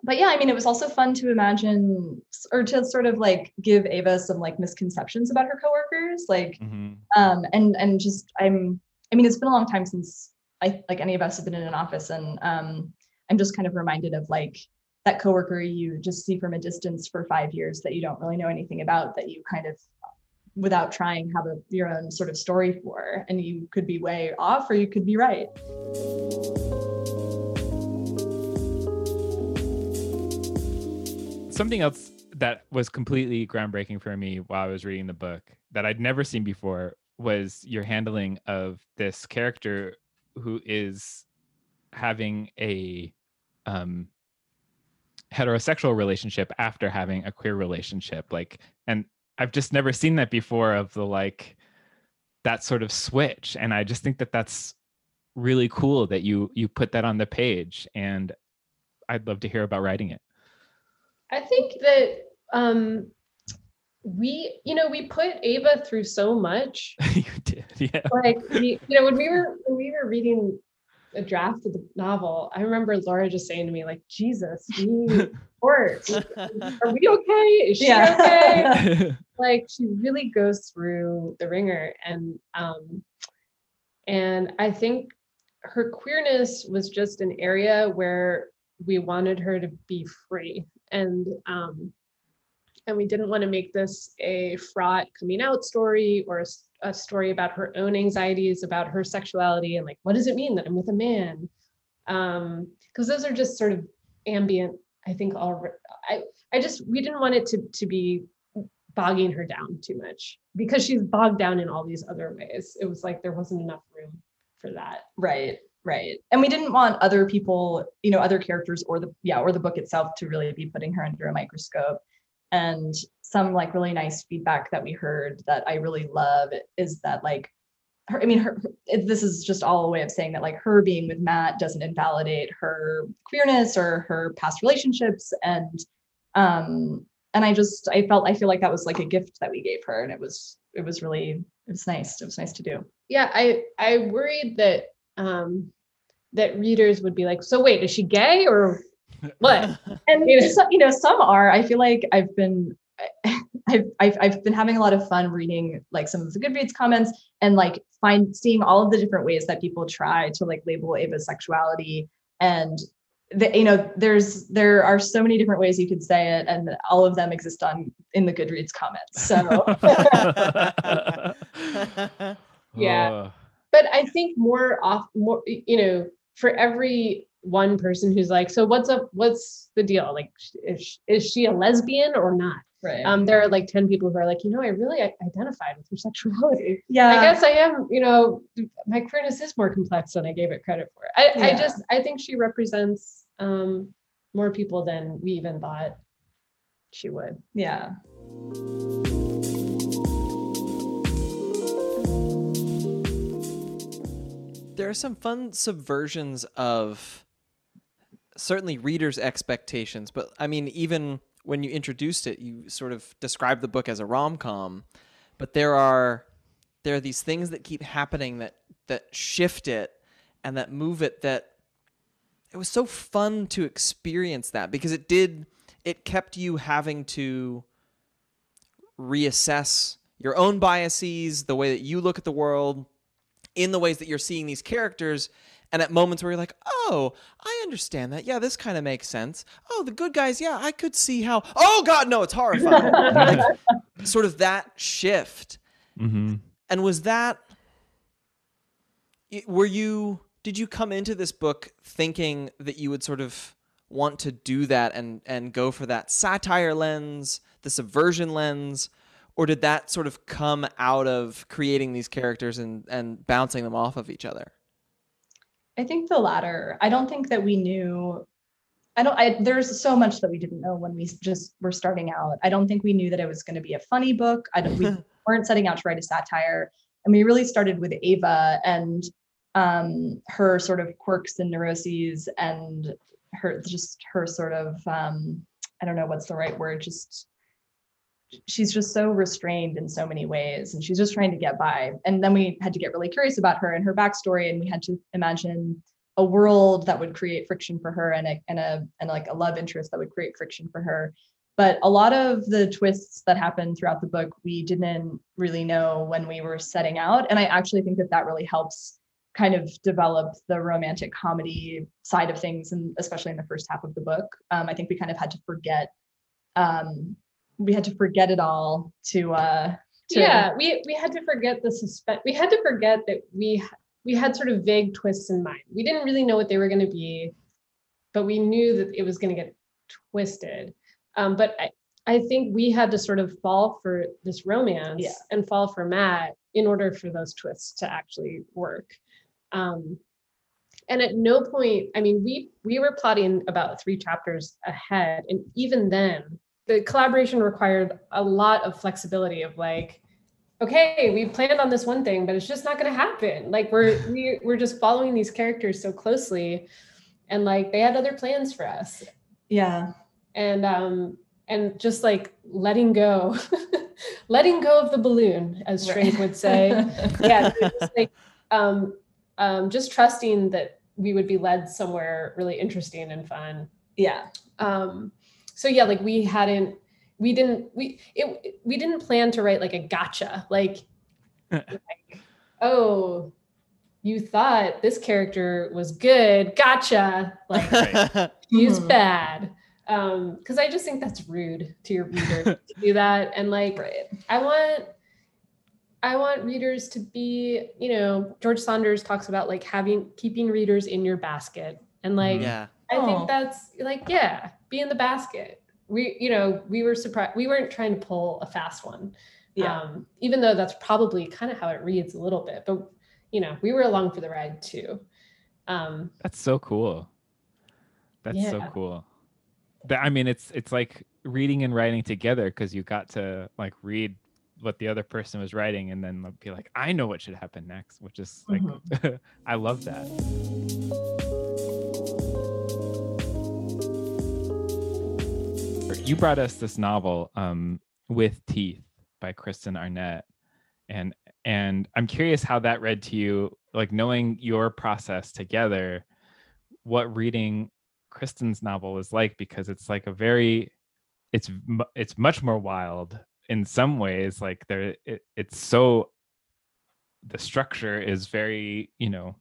S5: but yeah i mean it was also fun to imagine or to sort of like give ava some like misconceptions about her coworkers like
S1: Mhm.
S5: um and and just i'm i mean it's been a long time since i like any of us have been in an office and um i'm just kind of reminded of like that coworker you just see from a distance for five years that you don't really know anything about that you kind of without trying have a your own sort of story for and you could be way off or you could be right
S1: something else that was completely groundbreaking for me while I was reading the book that I'd never seen before was your handling of this character who is having a um heterosexual relationship after having a queer relationship like and I've just never seen that before of the like that sort of switch and I just think that that's really cool that you you put that on the page and I'd love to hear about writing it
S3: I think that um we you know we put Ava through so much. <laughs>
S1: You did, yeah.
S3: like we, you know when we were when we were reading a draft of the novel i remember laura just saying to me like jesus we need <laughs> support are we okay? Is she okay? <laughs> Like she really goes through the ringer and um and i think her queerness was just an area where we wanted her to be free. And um and we didn't want to make this a fraught coming out story or a story about her own anxieties about her sexuality and like what does it mean that i'm with a man? Um because those are just sort of ambient i think all i i just we didn't want it to to be bogging her down too much because she's bogged down in all these other ways. It was like there wasn't enough room for that.
S5: Right right and we didn't want other people you know other characters or the yeah or the book itself to really be putting her under a microscope and some like really nice feedback that we heard that I really love is that like her, I mean, her, this is just all a way of saying that like her being with Matt doesn't invalidate her queerness or her past relationships. And, um, and I just, I felt, I feel like that was like a gift that we gave her and it was, it was really, it was nice. It was nice to do.
S3: Yeah. I, I worried that, um, that readers would be like, so wait, is she gay or what? <laughs>
S5: And you know, so, you know, some are, I feel like I've been, <laughs> I've, I've, I've been having a lot of fun reading like some of the Goodreads comments and like find seeing all of the different ways that people try to like label Ava's sexuality and the, you know there's there are so many different ways you could say it and all of them exist on in the Goodreads comments so <laughs>
S3: Yeah.
S1: Ugh.
S3: But I think more off more you know for every one person who's like so what's up what's the deal? Like is, is she a lesbian or not?
S5: Right.
S3: Um there are like 10 people who are like you know I really identified with her sexuality.
S5: Yeah.
S3: I guess I am you know my queerness is more complex than I gave it credit for. I, I just I think she represents um more people than we even thought she would.
S5: Yeah
S2: there are some fun subversions of certainly readers' expectations, but I mean, even when you introduced it, you sort of described the book as a rom com, but there are there are these things that keep happening that that shift it and that move it that it was so fun to experience that because it did it kept you having to reassess your own biases, the way that you look at the world, in the ways that you're seeing these characters and at moments where you're like oh i understand that. Yeah this kind of makes sense. Oh the good guys yeah i could see how oh god no it's horrifying. <laughs> Like, sort of that shift.
S1: Mhm.
S2: and was that were you did you come into this book thinking that you would sort of want to do that and and go for that satire lens the subversion lens or did that sort of come out of creating these characters and and bouncing them off of each other
S5: I think the latter. I don't think that we knew. I don't. I, there's so much that we didn't know when we just were starting out. I don't think we knew that it was going to be a funny book. I don't. We <laughs> weren't setting out to write a satire, and we really started with Ava and um, her sort of quirks and neuroses, and her just her sort of um, I don't know what's the right word. Just she's just so restrained in so many ways and she's just trying to get by. And then we had to get really curious about her and her backstory and we had to imagine a world that would create friction for her and a and a and like a love interest that would create friction for her. But a lot of the twists that happened throughout the book we didn't really know when we were setting out. And i actually think that that really helps kind of develop the romantic comedy side of things and especially in the first half of the book. Um, i think we kind of had to forget um, we had to forget it all to uh to,
S3: yeah we we had to forget the suspense we had to forget that we we had sort of vague twists in mind. We didn't really know what they were going to be but we knew that it was going to get twisted. Um, but I, I think we had to sort of fall for this romance
S5: Yeah.
S3: and fall for matt in order for those twists to actually work. Um, and at no point i mean we we were plotting about three chapters ahead and even then the collaboration required a lot of flexibility of like okay we planned on this one thing but it's just not going to happen. Like we're <laughs> we, we're just following these characters so closely and like they had other plans for us.
S5: Yeah.
S3: And um and just like letting go <laughs> letting go of the balloon as Strange would say. <laughs> Yeah just like um um just trusting that we would be led somewhere really interesting and fun.
S5: Yeah.
S3: Um so yeah like we hadn't we didn't we it we didn't plan to write like a gotcha like, <laughs> like, oh you thought this character was good gotcha like <laughs> he's
S5: Mhm.
S3: bad um because i just think that's rude to your reader <laughs> to do that and like
S5: right
S3: I want I want readers to be, you know, George Saunders talks about like having keeping readers in your basket. And like
S2: yeah
S3: I
S5: Oh.
S3: think that's like, yeah, be in the basket. We, you know, we were surprised we weren't trying to pull a fast one.
S5: yeah
S3: Um, even though that's probably kind of how it reads a little bit, but you know, we were along for the ride too. Um,
S1: That's so cool. That's so cool. That I mean, it's it's like reading and writing together because you got to like read what the other person was writing and then be like, I know what should happen next, which is like, <laughs> I love that. You brought us this novel, um, with Teeth by Kristen Arnett. And and I'm curious how that read to you, like knowing your process together, what reading Kristen's novel is like because it's like a very it's it's much more wild in some ways like there it, it's so the structure is very you know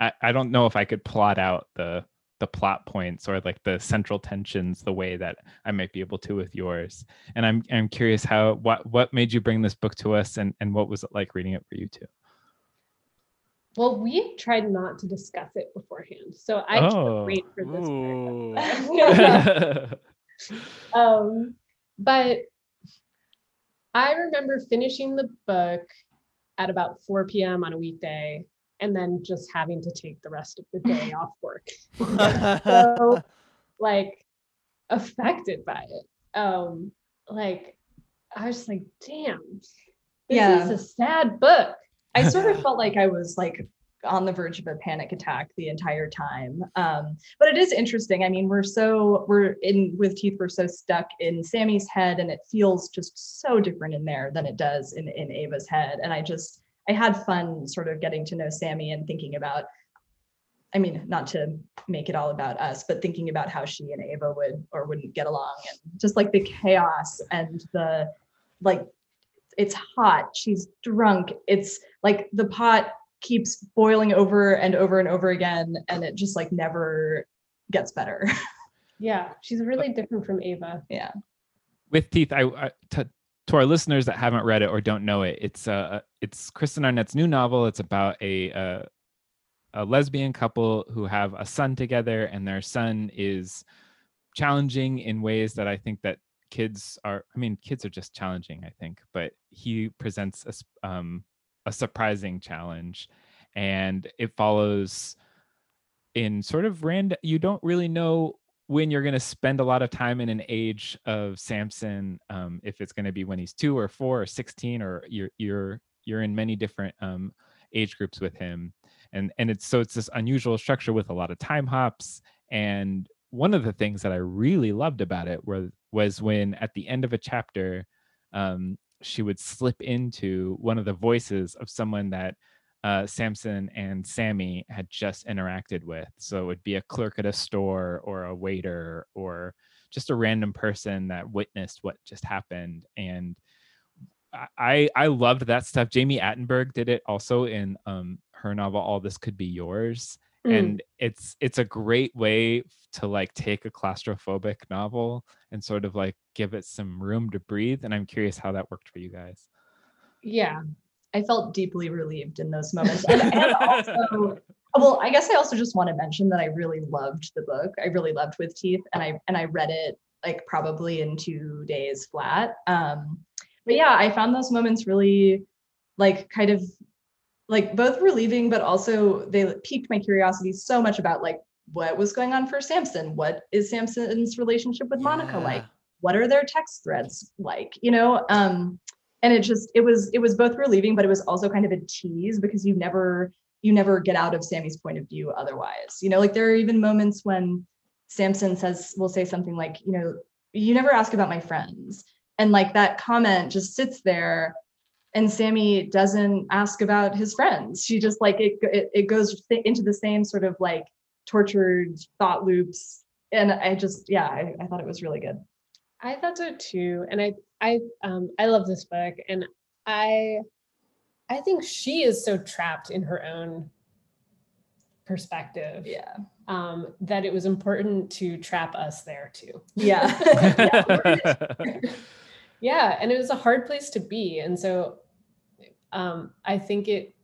S1: I, I don't know if i could plot out the the plot points or like the central tensions the way that I might be able to with yours. And I'm I'm curious how what what made you bring this book to us and and what was it like reading it for you too?
S3: Well, we tried not to discuss it beforehand, so I oh. can't wait for this. <laughs> <laughs> um, but I remember finishing the book at about 4 p.m. on a weekday and then just having to take the rest of the day <laughs> off work. <laughs> so like affected by it. Um like I was like, damn, this yeah. is a sad book.
S5: I sort of <laughs> felt like I was like on the verge of a panic attack the entire time. Um, but it is interesting. I mean, we're so we're in with teeth, we're so stuck in Sammy's head, and it feels just so different in there than it does in in Ava's head. And I just I had fun sort of getting to know Sammy and thinking about, I mean, not to make it all about us, but thinking about how she and Ava would or wouldn't get along and just like the chaos and the like it's hot, she's drunk, it's like the pot keeps boiling over and over and over again and it just like never gets better. <laughs>
S3: Yeah, she's really different from Ava.
S5: Yeah.
S1: With teeth, I, I to, to our listeners that haven't read it or don't know it, it's uh it's Kristen Arnett's new novel. It's about a uh, a lesbian couple who have a son together, and their son is challenging in ways that I think that kids are. I mean, kids are just challenging. I think, but he presents a um, a surprising challenge, and it follows in sort of random. You don't really know when you're going to spend a lot of time in an age of Samson, um, if it's going to be when he's two or four or 16, or you're, you're, you're in many different um, age groups with him. And, and it's, so it's this unusual structure with a lot of time hops. And one of the things that I really loved about it was, was when at the end of a chapter, um, she would slip into one of the voices of someone that uh, Samson and Sammy had just interacted with. So it would be a clerk at a store or a waiter or just a random person that witnessed what just happened. And I I loved that stuff. Jami Attenberg did it also in um, her novel All This Could Be Yours. Mm. And it's it's a great way to like take a claustrophobic novel and sort of like give it some room to breathe. And I'm curious how that worked for you guys.
S5: Yeah, I felt deeply relieved in those moments. And, and <laughs> also, well, I guess I also just want to mention that I really loved the book. I really loved With Teeth, and I and I read it like probably in two days flat. Um, but yeah, I found those moments really like kind of like both relieving, but also they piqued my curiosity so much about like what was going on for Samson. What is Samson's relationship with Monica yeah. like? What are their text threads like? You know, um, and it just it was it was both relieving but it was also kind of a tease because you never you never get out of sammy's point of view otherwise. You know like there are even moments when samson says will say something like you know you never ask about my friends. And like that comment just sits there and sammy doesn't ask about his friends. She just like it it, it goes into the same sort of like tortured thought loops. And i just yeah I, I thought it was really good
S3: I thought so too, and I I um I love this book, and I I think she is so trapped in her own perspective.
S5: Yeah.
S3: Um, that it was important to trap us there too. <laughs> <laughs>
S5: Yeah.
S3: yeah, and it was a hard place to be, and so um, I think it.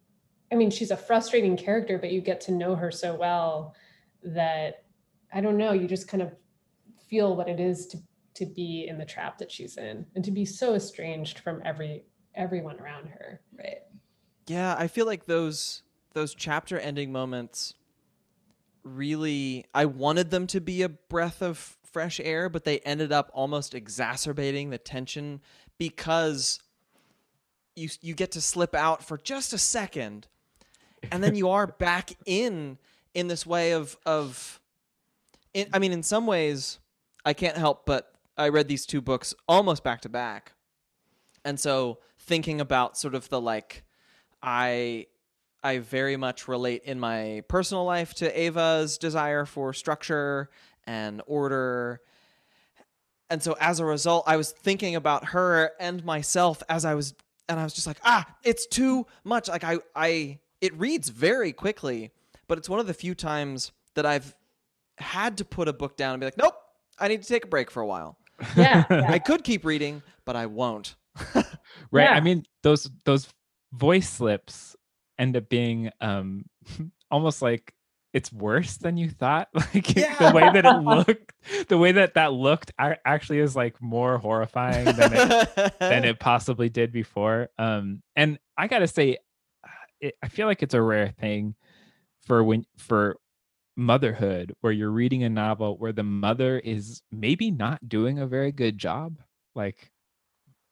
S3: I mean, she's a frustrating character, but you get to know her so well that I don't know. You just kind of feel what it is to to be in the trap that she's in and to be so estranged from every everyone around her.
S5: Right.
S2: Yeah i feel like those those chapter ending moments really i wanted them to be a breath of fresh air, but they ended up almost exacerbating the tension because you you get to slip out for just a second and then you are back in in this way of of in, I mean in some ways I can't help but I read these two books almost back to back. And so thinking about sort of the like I I very much relate in my personal life to Ava's desire for structure and order. And so as a result, I was thinking about her and myself as I was and I was just like, "Ah, it's too much." Like I I it reads very quickly, but it's one of the few times that I've had to put a book down and be like, "Nope, I need to take a break for a while."
S3: Yeah. <laughs>
S2: I could keep reading, but I won't. <laughs>
S1: right i mean those those voice slips end up being um <laughs> almost like it's worse than you thought like the way that it looked the way that that looked actually is like more horrifying than it than it possibly did before um and i gotta say uh, it, i feel like it's a rare thing for when for motherhood where you're reading a novel where the mother is maybe not doing a very good job like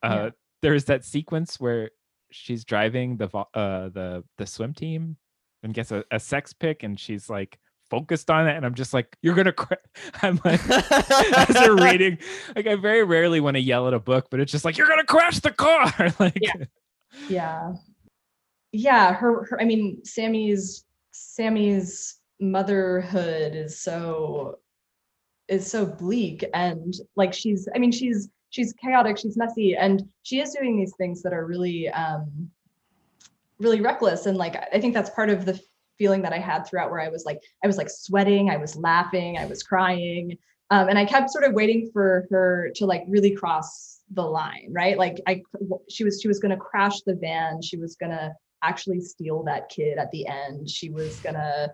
S1: uh
S5: Yeah.
S1: there's that sequence where she's driving the uh the the swim team and gets a, a sex pick and she's like focused on it and i'm just like you're gonna cry <laughs> i'm like <laughs> as you're <laughs> reading like i very rarely want to yell at a book but it's just like you're gonna crash the car like
S3: Yeah.
S5: yeah yeah her, her i mean sammy's sammy's motherhood is so is so bleak and like she's i mean she's she's chaotic she's messy and she is doing these things that are really um really reckless. And like i think that's part of the feeling that i had throughout where i was like i was like sweating i was laughing i was crying. Um, and i kept sort of waiting for her to like really cross the line right? Like i she was she was going to crash the van. She was going to actually steal that kid at the end. She was going to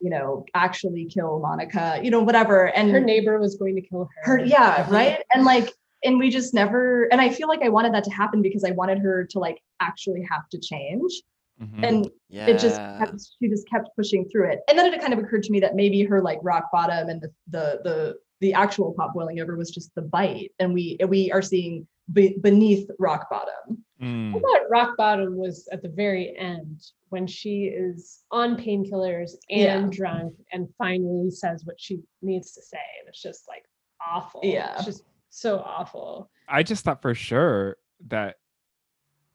S5: you know actually kill monica you know whatever. And
S3: her neighbor was going to kill her.
S5: her yeah right? and like and we just never and i feel like i wanted that to happen because i wanted her to like actually have to change.
S1: Mhm.
S5: and
S2: yeah.
S5: it just kept, she just kept pushing through it. And then it kind of occurred to me that maybe her like rock bottom and the the the, the actual pot boiling over was just the bite. And we we are seeing be, beneath rock bottom
S1: Mm.
S3: I thought rock bottom was at the very end when she is on painkillers and
S5: Yeah.
S3: drunk and finally says what she needs to say. And it's just like awful.
S5: Yeah.
S3: It's just so awful.
S1: I just thought for sure that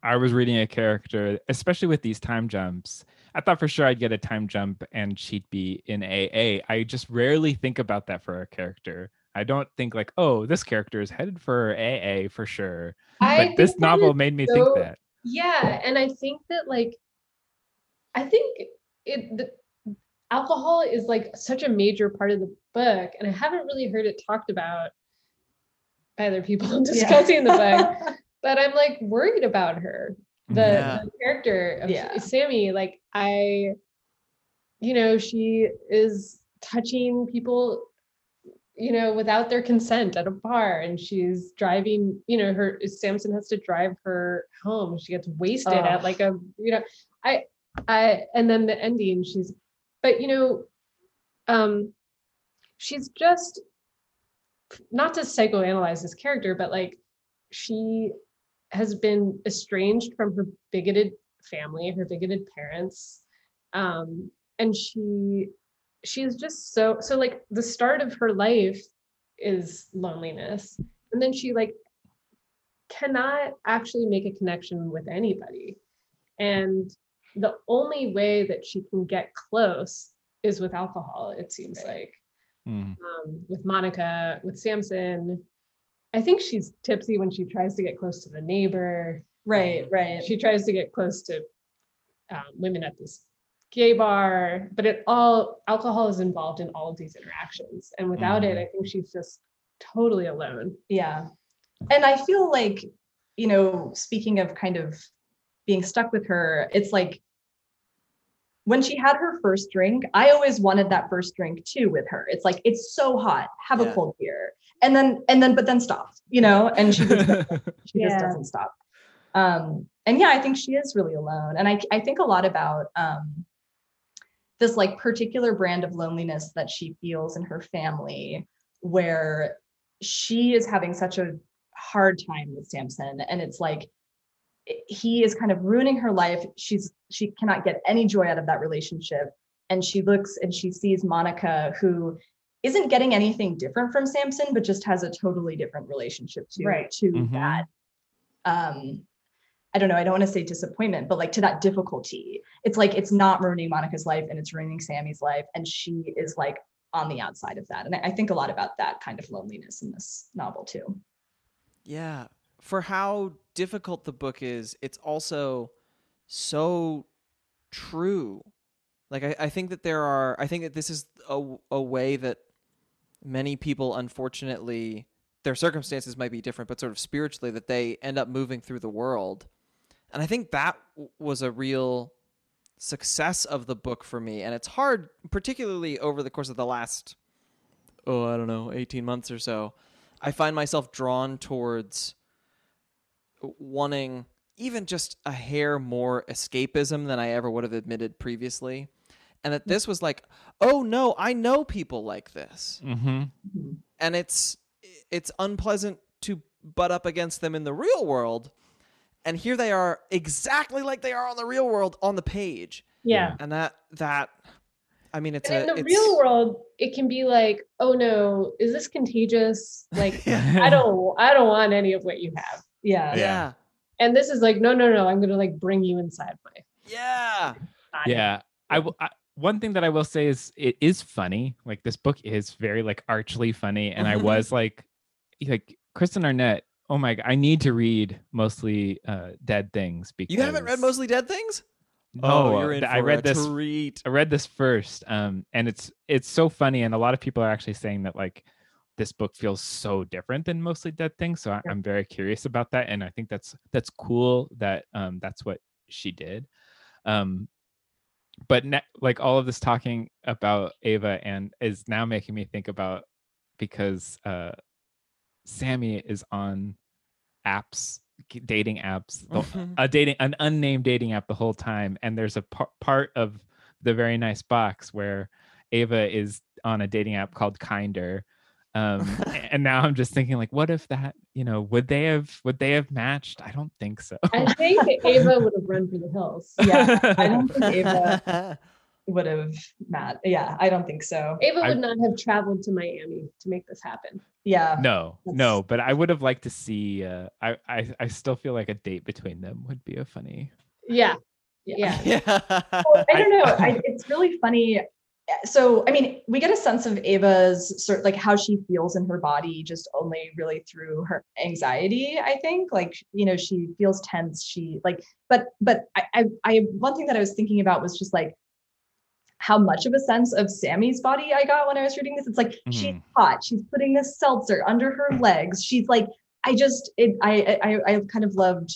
S1: I was reading a character, especially with these time jumps. I thought for sure I'd get a time jump and she'd be in AA. I just rarely think about that for a character. I don't think like, oh, this character is headed for AA for sure.
S3: I
S1: But this novel made me
S3: so-
S1: think that.
S3: Yeah, and I think that like I think it the alcohol is like such a major part of the book, and I haven't really heard it talked about by other people <laughs> discussing the book. <laughs> But I'm like worried about her, the,
S2: Yeah.
S3: the character of
S5: Yeah.
S3: Sammy. Like I, you know, she is touching people you know, without their consent at a bar, and she's driving. You know, her Samson has to drive her home. She gets wasted at like a, you know, I, I, and then the ending. She's, but you know, um, she's just not to psychoanalyze this character, but like she has been estranged from her bigoted family, her bigoted parents, um, and she she's just so so like the start of her life is loneliness. And then she like cannot actually make a connection with anybody. And the only way that she can get close is with alcohol it seems like.
S1: Mm.
S3: um, with monica with samson. I think she's tipsy when she tries to get close to the neighbor.
S5: Right right.
S3: she tries to get close to um, women at this gay bar but it all alcohol is involved in all of these interactions and without it
S1: Mhm.
S3: i think she's just totally alone
S5: Yeah. And I feel like, you know, speaking of kind of being stuck with her, it's like when she had her first drink, I always wanted that first drink too with her. It's like, it's so hot, have a cold beer. And then, and then, but then stop, you know, and she just, <laughs> she just
S3: Yeah.
S5: doesn't stop. Um, and yeah, I think she is really alone. And I, I think a lot about um, this like particular brand of loneliness that she feels in her family where she is having such a hard time with Samson, and it's like he is kind of ruining her life. She's she cannot get any joy out of that relationship, and she looks and she sees Monica, who isn't getting anything different from Samson, but just has a totally different relationship to
S3: Right.
S5: to
S1: Mhm.
S5: that. Um, I don't know. I don't want to say disappointment, but like to that difficulty. It's like it's not ruining Monica's life and it's ruining Sammy's life, and she is like on the outside of that. And I, think a lot about that kind of loneliness in this novel too.
S2: Yeah. For how difficult the book is, it's also so true. Like I, I think that there are I think that this is a, a way that many people unfortunately their circumstances might be different, but sort of spiritually that they end up moving through the world. And I think that w- was a real success of the book for me. And it's hard, particularly over the course of the last, oh, I don't know, 18 months or so. I find myself drawn towards wanting even just a hair more escapism than I ever would have admitted previously. And that this was like, oh no, I know people like this.
S1: Mm-hmm.
S2: And it's it's unpleasant to butt up against them in the real world. And here they are exactly like they are on the real world on the page.
S3: Yeah.
S2: And that that I mean it's
S3: And
S2: a
S3: in the
S2: it's,
S3: real world, it can be like, oh no, is this contagious? Like, <laughs> I don't, I don't want any of what you have.
S5: Yeah.
S2: Yeah.
S3: And this is like, no, no, no, I'm gonna like bring you inside my
S2: Yeah.
S3: body.
S1: Yeah. I, will- I one thing that I will say is it is funny. Like this book is very like archly funny, and I <laughs> was like, like Kristen Arnett. Oh my! I need to read mostly uh, Dead Things because
S2: You haven't read Mostly Dead Things?
S1: No,
S2: oh, you're in
S1: I read this.
S2: treat.
S1: I read this first, um, and it's it's so funny, and a lot of people are actually saying that like this book feels so different than mostly Dead Things. So I, I'm very curious about that, and I think that's that's cool that um, that's what she did. Um, but ne- like all of this talking about Ava and is now making me think about because uh, Sammy is on apps, dating apps, the-
S2: Mhm.
S1: a dating an unnamed dating app the whole time and there's a par- part of the very nice box where ava is on a dating app called kinder um <laughs> and now i'm just thinking like what if that you know would they have would they have matched i don't think so
S3: I think Ava would have run for the hills.
S5: Yeah. I don't think Ava <laughs> would have Matt. Yeah, I don't think so.
S3: Ava
S1: I-
S3: would not have traveled to Miami to make this happen.
S5: Yeah.
S1: no
S5: That's-
S1: no but i would have liked to see uh I, I i still feel like a date between them would be a funny
S3: Yeah. Yeah.
S2: yeah. <laughs>
S5: Well, I don't know. I, it's really funny. So, I mean, we get a sense of Ava's sort like how she feels in her body just only really through her anxiety. I think, like, you know, she feels tense. She like, but, but I, I, I one thing that I was thinking about was just like how much of a sense of Sammy's body I got when I was reading this. It's like she's
S1: Mhm.
S5: hot. She's putting this seltzer under her legs. She's like, I just, it, I, I, I kind of loved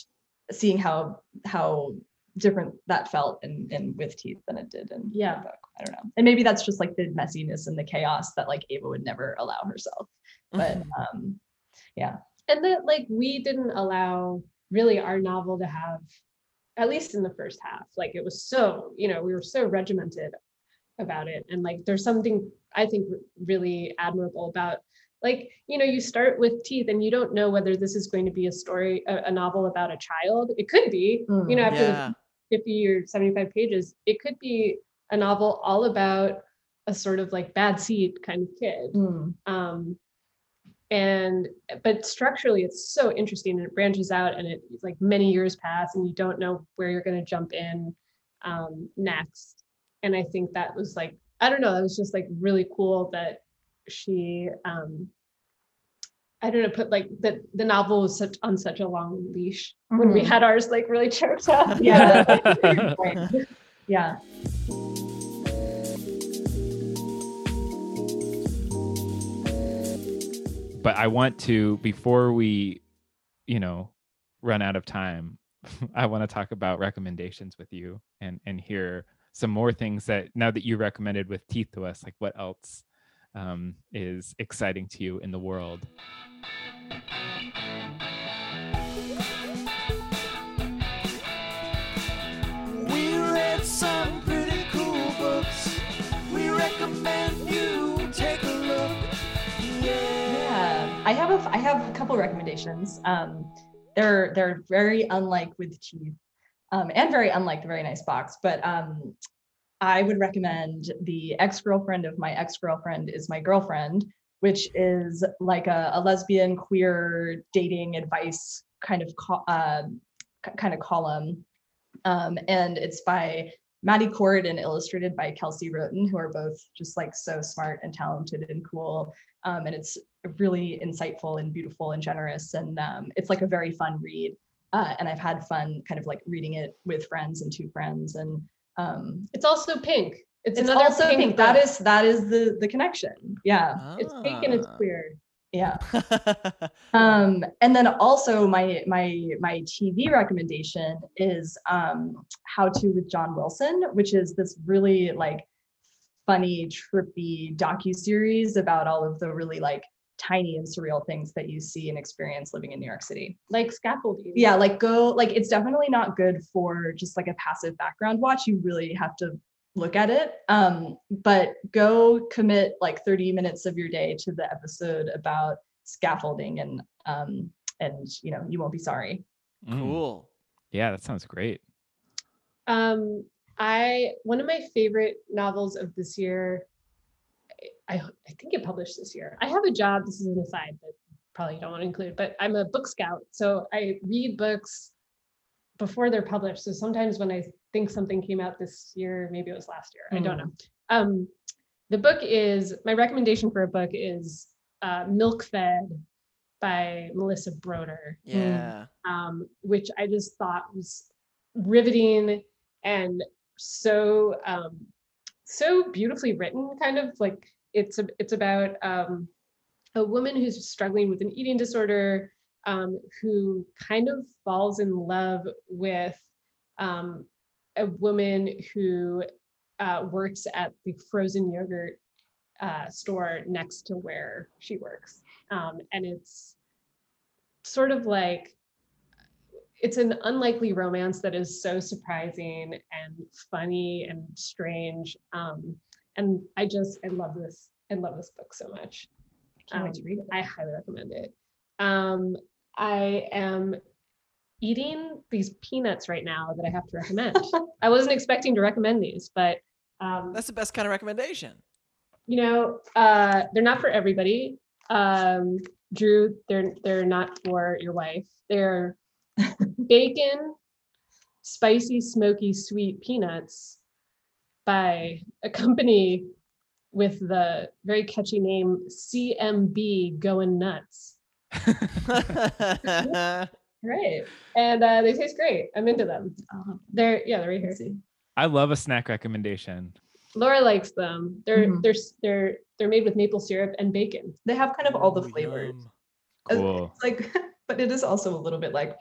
S5: seeing how how different that felt in, in with teeth than it did in
S3: Yeah.
S5: the book. I don't know. And maybe that's just like the messiness and the chaos that like Ava would never allow herself. But um yeah.
S3: and that like we didn't allow really our novel to have at least in the first half like it was so you know we were so regimented about it. And like there's something i think really admirable about like you know you start with teeth and you don't know whether this is going to be a story a, a novel about a child. It could be. You know
S5: Mm,
S3: after
S2: yeah.
S3: the 50 or 75 pages it could be a novel all about a sort of like bad seed kind of kid.
S5: Mm,
S3: um and but structurally it's so interesting and it branches out and it like many years pass and you don't know where you're going to jump in um next and i think that was like i don't know that was just like really cool that she um i don't know put like that the novel was such on such a long leash when we
S5: Mhm.
S3: had ours like really choked up <laughs>
S5: Yeah. <laughs> Yeah.
S1: but I want to before we, you know, run out of time. <laughs> I want to talk about recommendations with you and and hear some more things that now that you recommended with teeth to us, like what else um, is exciting to you in the world.
S4: We read some pretty cool books. We recommend you take a look. Yeah.
S5: I have a I have a couple recommendations. Um, they're they're very unlike with teeth, um, and very unlike the very nice box. But um, I would recommend the ex girlfriend of my ex girlfriend is my girlfriend, which is like a, a lesbian queer dating advice kind of co- uh, k- kind of column, um, and it's by Maddy Court and illustrated by Kelsey Wroten, who are both just like so smart and talented and cool. Um, and it's really insightful and beautiful and generous. And um, it's like a very fun read. Uh, and I've had fun kind of like reading it with friends and two friends. And um,
S3: It's also pink. It's,
S5: it's
S3: another
S5: also
S3: pink.
S5: pink. That
S3: book.
S5: is that is the the connection. Yeah,
S3: It's pink and it's
S2: Ah.
S3: queer.
S5: yeah. <laughs> Um, and then also my my my TV recommendation is um, How to with John Wilson, which is this really like funny, trippy docu series about all of the really like tiny and surreal things that you see and experience living in New York City.
S3: Like scaffolding.
S5: Yeah, like go like it's definitely not good for just like a passive background watch. You really have to look at it. Um, but go commit like 30 minutes of your day to the episode about scaffolding and um and you know you won't be sorry.
S1: Mm.
S2: cool.
S1: Yeah, that sounds great.
S3: Um, I one of my favorite novels of this year. I I think it published this year. I have a job. This is an aside that probably you don't want to include, but I'm a book scout, so I read books before they're published. So sometimes when I think something came out this year, maybe it was last year. I don't know. Um, the book is my recommendation for a book is uh, Milk Fed by Melissa Broder
S2: Yeah.
S3: um, which I just thought was riveting and so um, so beautifully written. Kind of like it's a, it's about um, a woman who's struggling with an eating disorder um, who kind of falls in love with um, a woman who uh, works at the frozen yogurt uh, store next to where she works. Um, and it's sort of like it's an unlikely romance that is so surprising and funny and strange. Um, and I just I love this. I love this book so much.
S5: Can't wait
S3: Um,
S5: to read it.
S3: I highly recommend it. Um, I am eating these peanuts right now that I have to recommend. <laughs> I wasn't expecting to recommend these, but um,
S2: That's the best kind of recommendation.
S3: you know, uh, they're not for everybody. Um, Drew, they're they're not for your wife. They're <laughs> bacon, spicy, smoky, sweet peanuts by a company with the very catchy name CMB Going Nuts. <laughs>
S5: Great.
S3: And uh, they taste great. I'm into them. They're yeah, they're right here.
S1: I love a snack recommendation.
S3: Laura likes them. They're
S5: Mhm.
S3: they're they're they're made with maple syrup and bacon.
S5: They have kind of all the flavors.
S2: yum.
S1: Cool.
S5: It's like, <laughs> but it is also a little bit like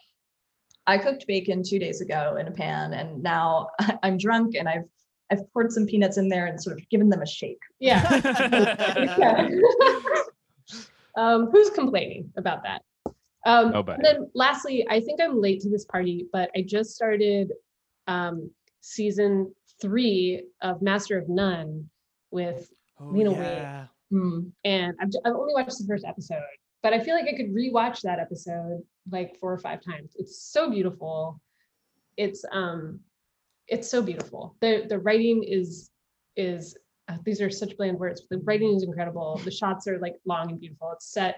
S5: I cooked bacon two days ago in a pan, and now <laughs> I'm drunk and I've I've poured some peanuts in there and sort of given them a shake.
S3: Yeah. <laughs> Yeah. um, who's complaining about that? Um,
S1: Nobody.
S3: And then lastly, I think I'm late to this party, but I just started um, season three of Master of None with,
S2: Oh,
S3: Lena Waithe.
S2: yeah.
S5: Mm.
S3: and I've, I've only watched the first episode, but I feel like I could rewatch that episode like four or five times. It's so beautiful. It's um, it's so beautiful. The the writing is is uh, these are such bland words. The writing is incredible. The shots are like long and beautiful. It's set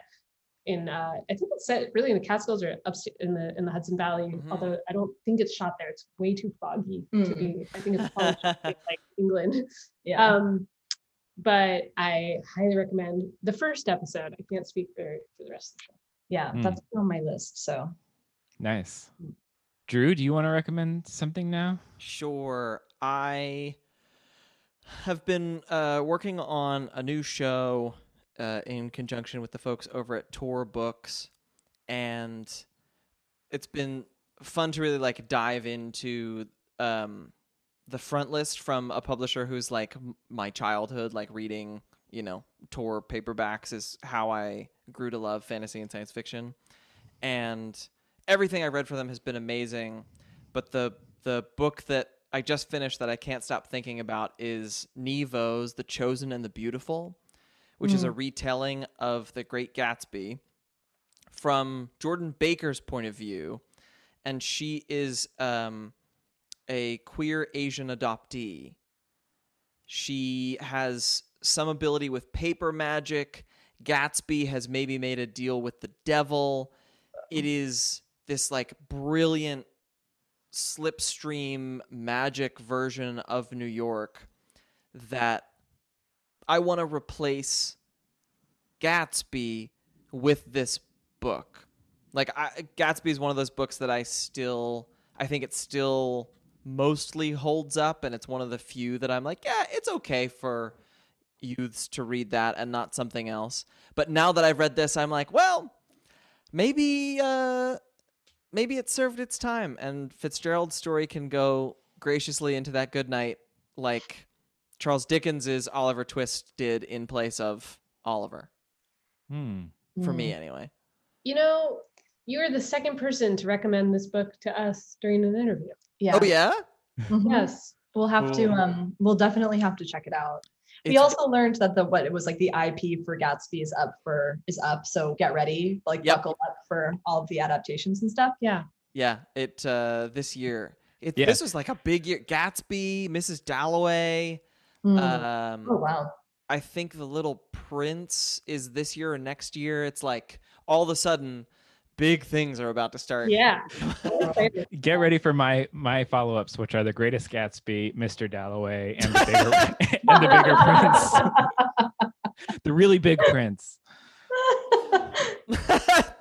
S3: in uh, I think it's set really in the Catskills or upstate in the in the Hudson Valley.
S2: Mhm.
S3: Although I don't think it's shot there. It's way too foggy to
S5: Mm.
S3: be. I think it's probably shot in <laughs> like England.
S5: Yeah.
S3: Um, but I highly recommend the first episode. I can't speak for, for the rest of the show.
S5: yeah.
S1: Mm.
S5: That's on my list. So
S1: Nice. Drew, do you want to recommend something now?
S2: Sure. I have been uh, working on a new show uh, in conjunction with the folks over at Tor Books, and it's been fun to really like dive into um, the front list from a publisher who's like my childhood, like reading, you know, Tor paperbacks is how I grew to love fantasy and science fiction, and everything I read for them has been amazing but the the book that I just finished that I can't stop thinking about is Nghi Vo's The Chosen and the Beautiful, which is a retelling of The Great Gatsby from Jordan Baker's point of view, and she is um, a queer Asian adoptee. She has some ability with paper magic. Gatsby has maybe made a deal with the devil. It is this like brilliant slipstream magic version of New York that I want to replace Gatsby with this book. Like I, Gatsby is one of those books that I still I think it still mostly holds up and it's one of the few that I'm like, yeah, it's okay for youths to read that and not something else. But now that I've read this, I'm like, well, maybe uh maybe it served its time and Fitzgerald's story can go graciously into that good night like Charles Dickens's Oliver Twist did in place of Oliver.
S1: Hmm.
S2: For me anyway.
S3: You know, you're the second person to recommend this book to us during an interview.
S5: Yeah.
S2: Oh yeah?
S3: Yes.
S5: We'll have to um we'll definitely have to check it out. We also learned that the what it was like the IP for Gatsby is up for is up. So get ready, like
S2: Yep.
S5: buckle up for all of the adaptations and stuff.
S3: Yeah.
S2: Yeah, it uh this year. It,
S1: Yeah.
S2: This was like a big year. Gatsby, Mrs. Dalloway.
S5: Mm.
S2: Um,
S5: oh wow.
S2: I think the Little Prince is this year or next year. It's like all of a sudden, big things are about to start.
S3: Yeah. <laughs>
S1: Get ready for my my follow ups, which are the Greatest Gatsby, Mr. Dalloway, and the bigger <laughs> and the bigger prince, <laughs> the really big prince.
S5: that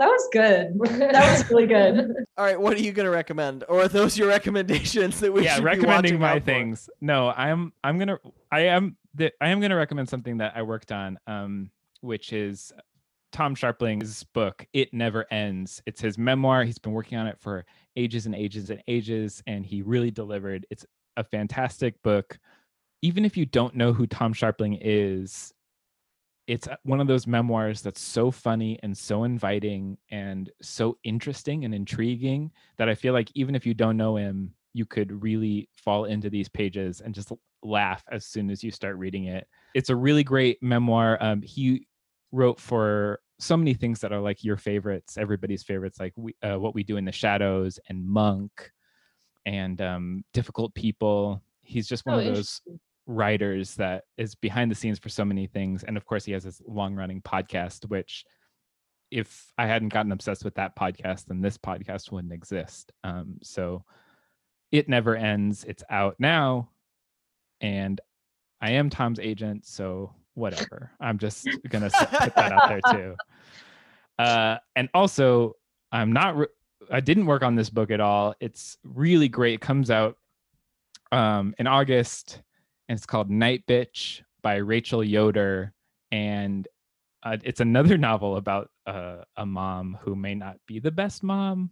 S5: was good. That was really good.
S2: all right, what are you gonna recommend, or are those your recommendations that we
S1: yeah,
S2: should be
S1: recommending
S2: watching
S1: my
S2: out for?
S1: things. No, I'm I'm gonna I am the, I am gonna recommend something that I worked on, um, which is Tom Scharpling's book. It never ends. It's his memoir. He's been working on it for ages and ages and ages, and he really delivered. It's a fantastic book. Even if you don't know who Tom Sharpling is, it's one of those memoirs that's so funny and so inviting and so interesting and intriguing that I feel like even if you don't know him, you could really fall into these pages and just laugh as soon as you start reading it. It's a really great memoir. Um, he wrote for so many things that are like your favorites, everybody's favorites, like we, uh, what we do in the shadows and Monk and um, difficult people. He's just one
S3: Oh,
S1: of those writers that is behind the scenes for so many things and of course he has this long running podcast which if i hadn't gotten obsessed with that podcast then this podcast wouldn't exist. Um, so it never ends. It's out now and i am tom's agent so whatever i'm just gonna put that out there too uh, and also i'm not re- i didn't work on this book at all it's really great it comes out um, in august and it's called Night Bitch by Rachel Yoder. And uh, it's another <laughs> novel about uh, a mom who may not be the best mom,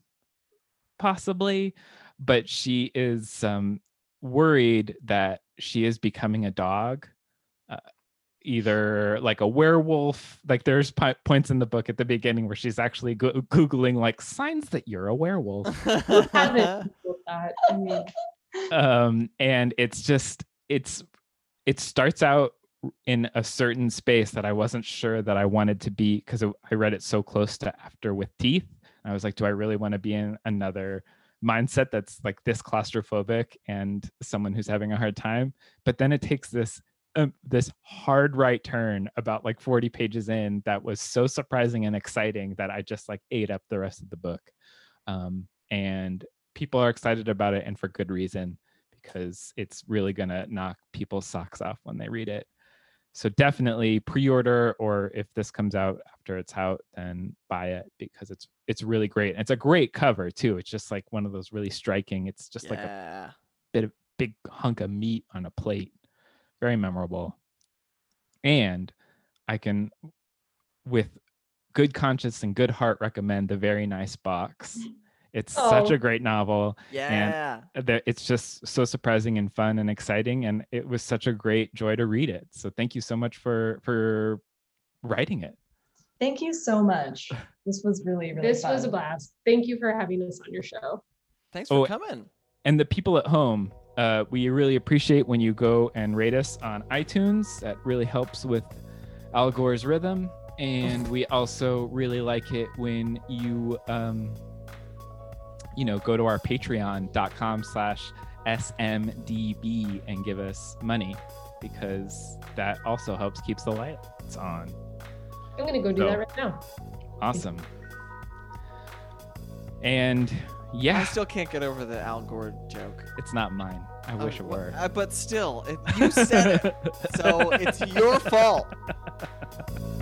S1: possibly, but she is um, worried that she is becoming a dog. Either like a werewolf like there's po- points in the book at the beginning where she's actually go- googling like signs that you're a werewolf. <laughs>
S3: Haven't that. I mean,
S1: um and it's just it's it starts out in a certain space that i wasn't sure that i wanted to be because i read it so close to after with teeth. I was like do i really want to be in another mindset that's like this claustrophobic and someone who's having a hard time? But then it takes this um, this hard right turn about like 40 pages in that was so surprising and exciting that i just like ate up the rest of the book um, and people are excited about it and for good reason because it's really going to knock people's socks off when they read it so definitely pre-order or if this comes out after it's out then buy it because it's it's really great and it's a great cover too it's just like one of those really striking it's just like a
S2: yeah.
S1: big hunk of meat on a plate. Very memorable. And I can, with good conscience and good heart, recommend The Very Nice Box. It's such
S3: Oh.
S1: a great novel.
S2: Yeah.
S1: that It's just so surprising and fun and exciting, and it was such a great joy to read it. So thank you so much for for writing it.
S5: Thank you so much. <laughs> This was really, really
S3: this
S5: fun.
S3: was a blast. Thank you for having us on your show.
S2: Thanks for
S1: Oh,
S2: coming.
S1: and the people at home uh, we really appreciate when you go and rate us on itunes. That really helps with al gore's rhythm. And we also really like it when you um you know go to our patreon.com slash smdb and give us money because that also helps keeps the lights on.
S3: I'm gonna go do
S1: So-
S3: that right now.
S1: awesome. And
S2: I still can't get over the Al Gore joke.
S1: it's not mine i wish
S2: Uh,
S1: it were
S2: uh, but still, it, you said it, so it's your fault. <laughs>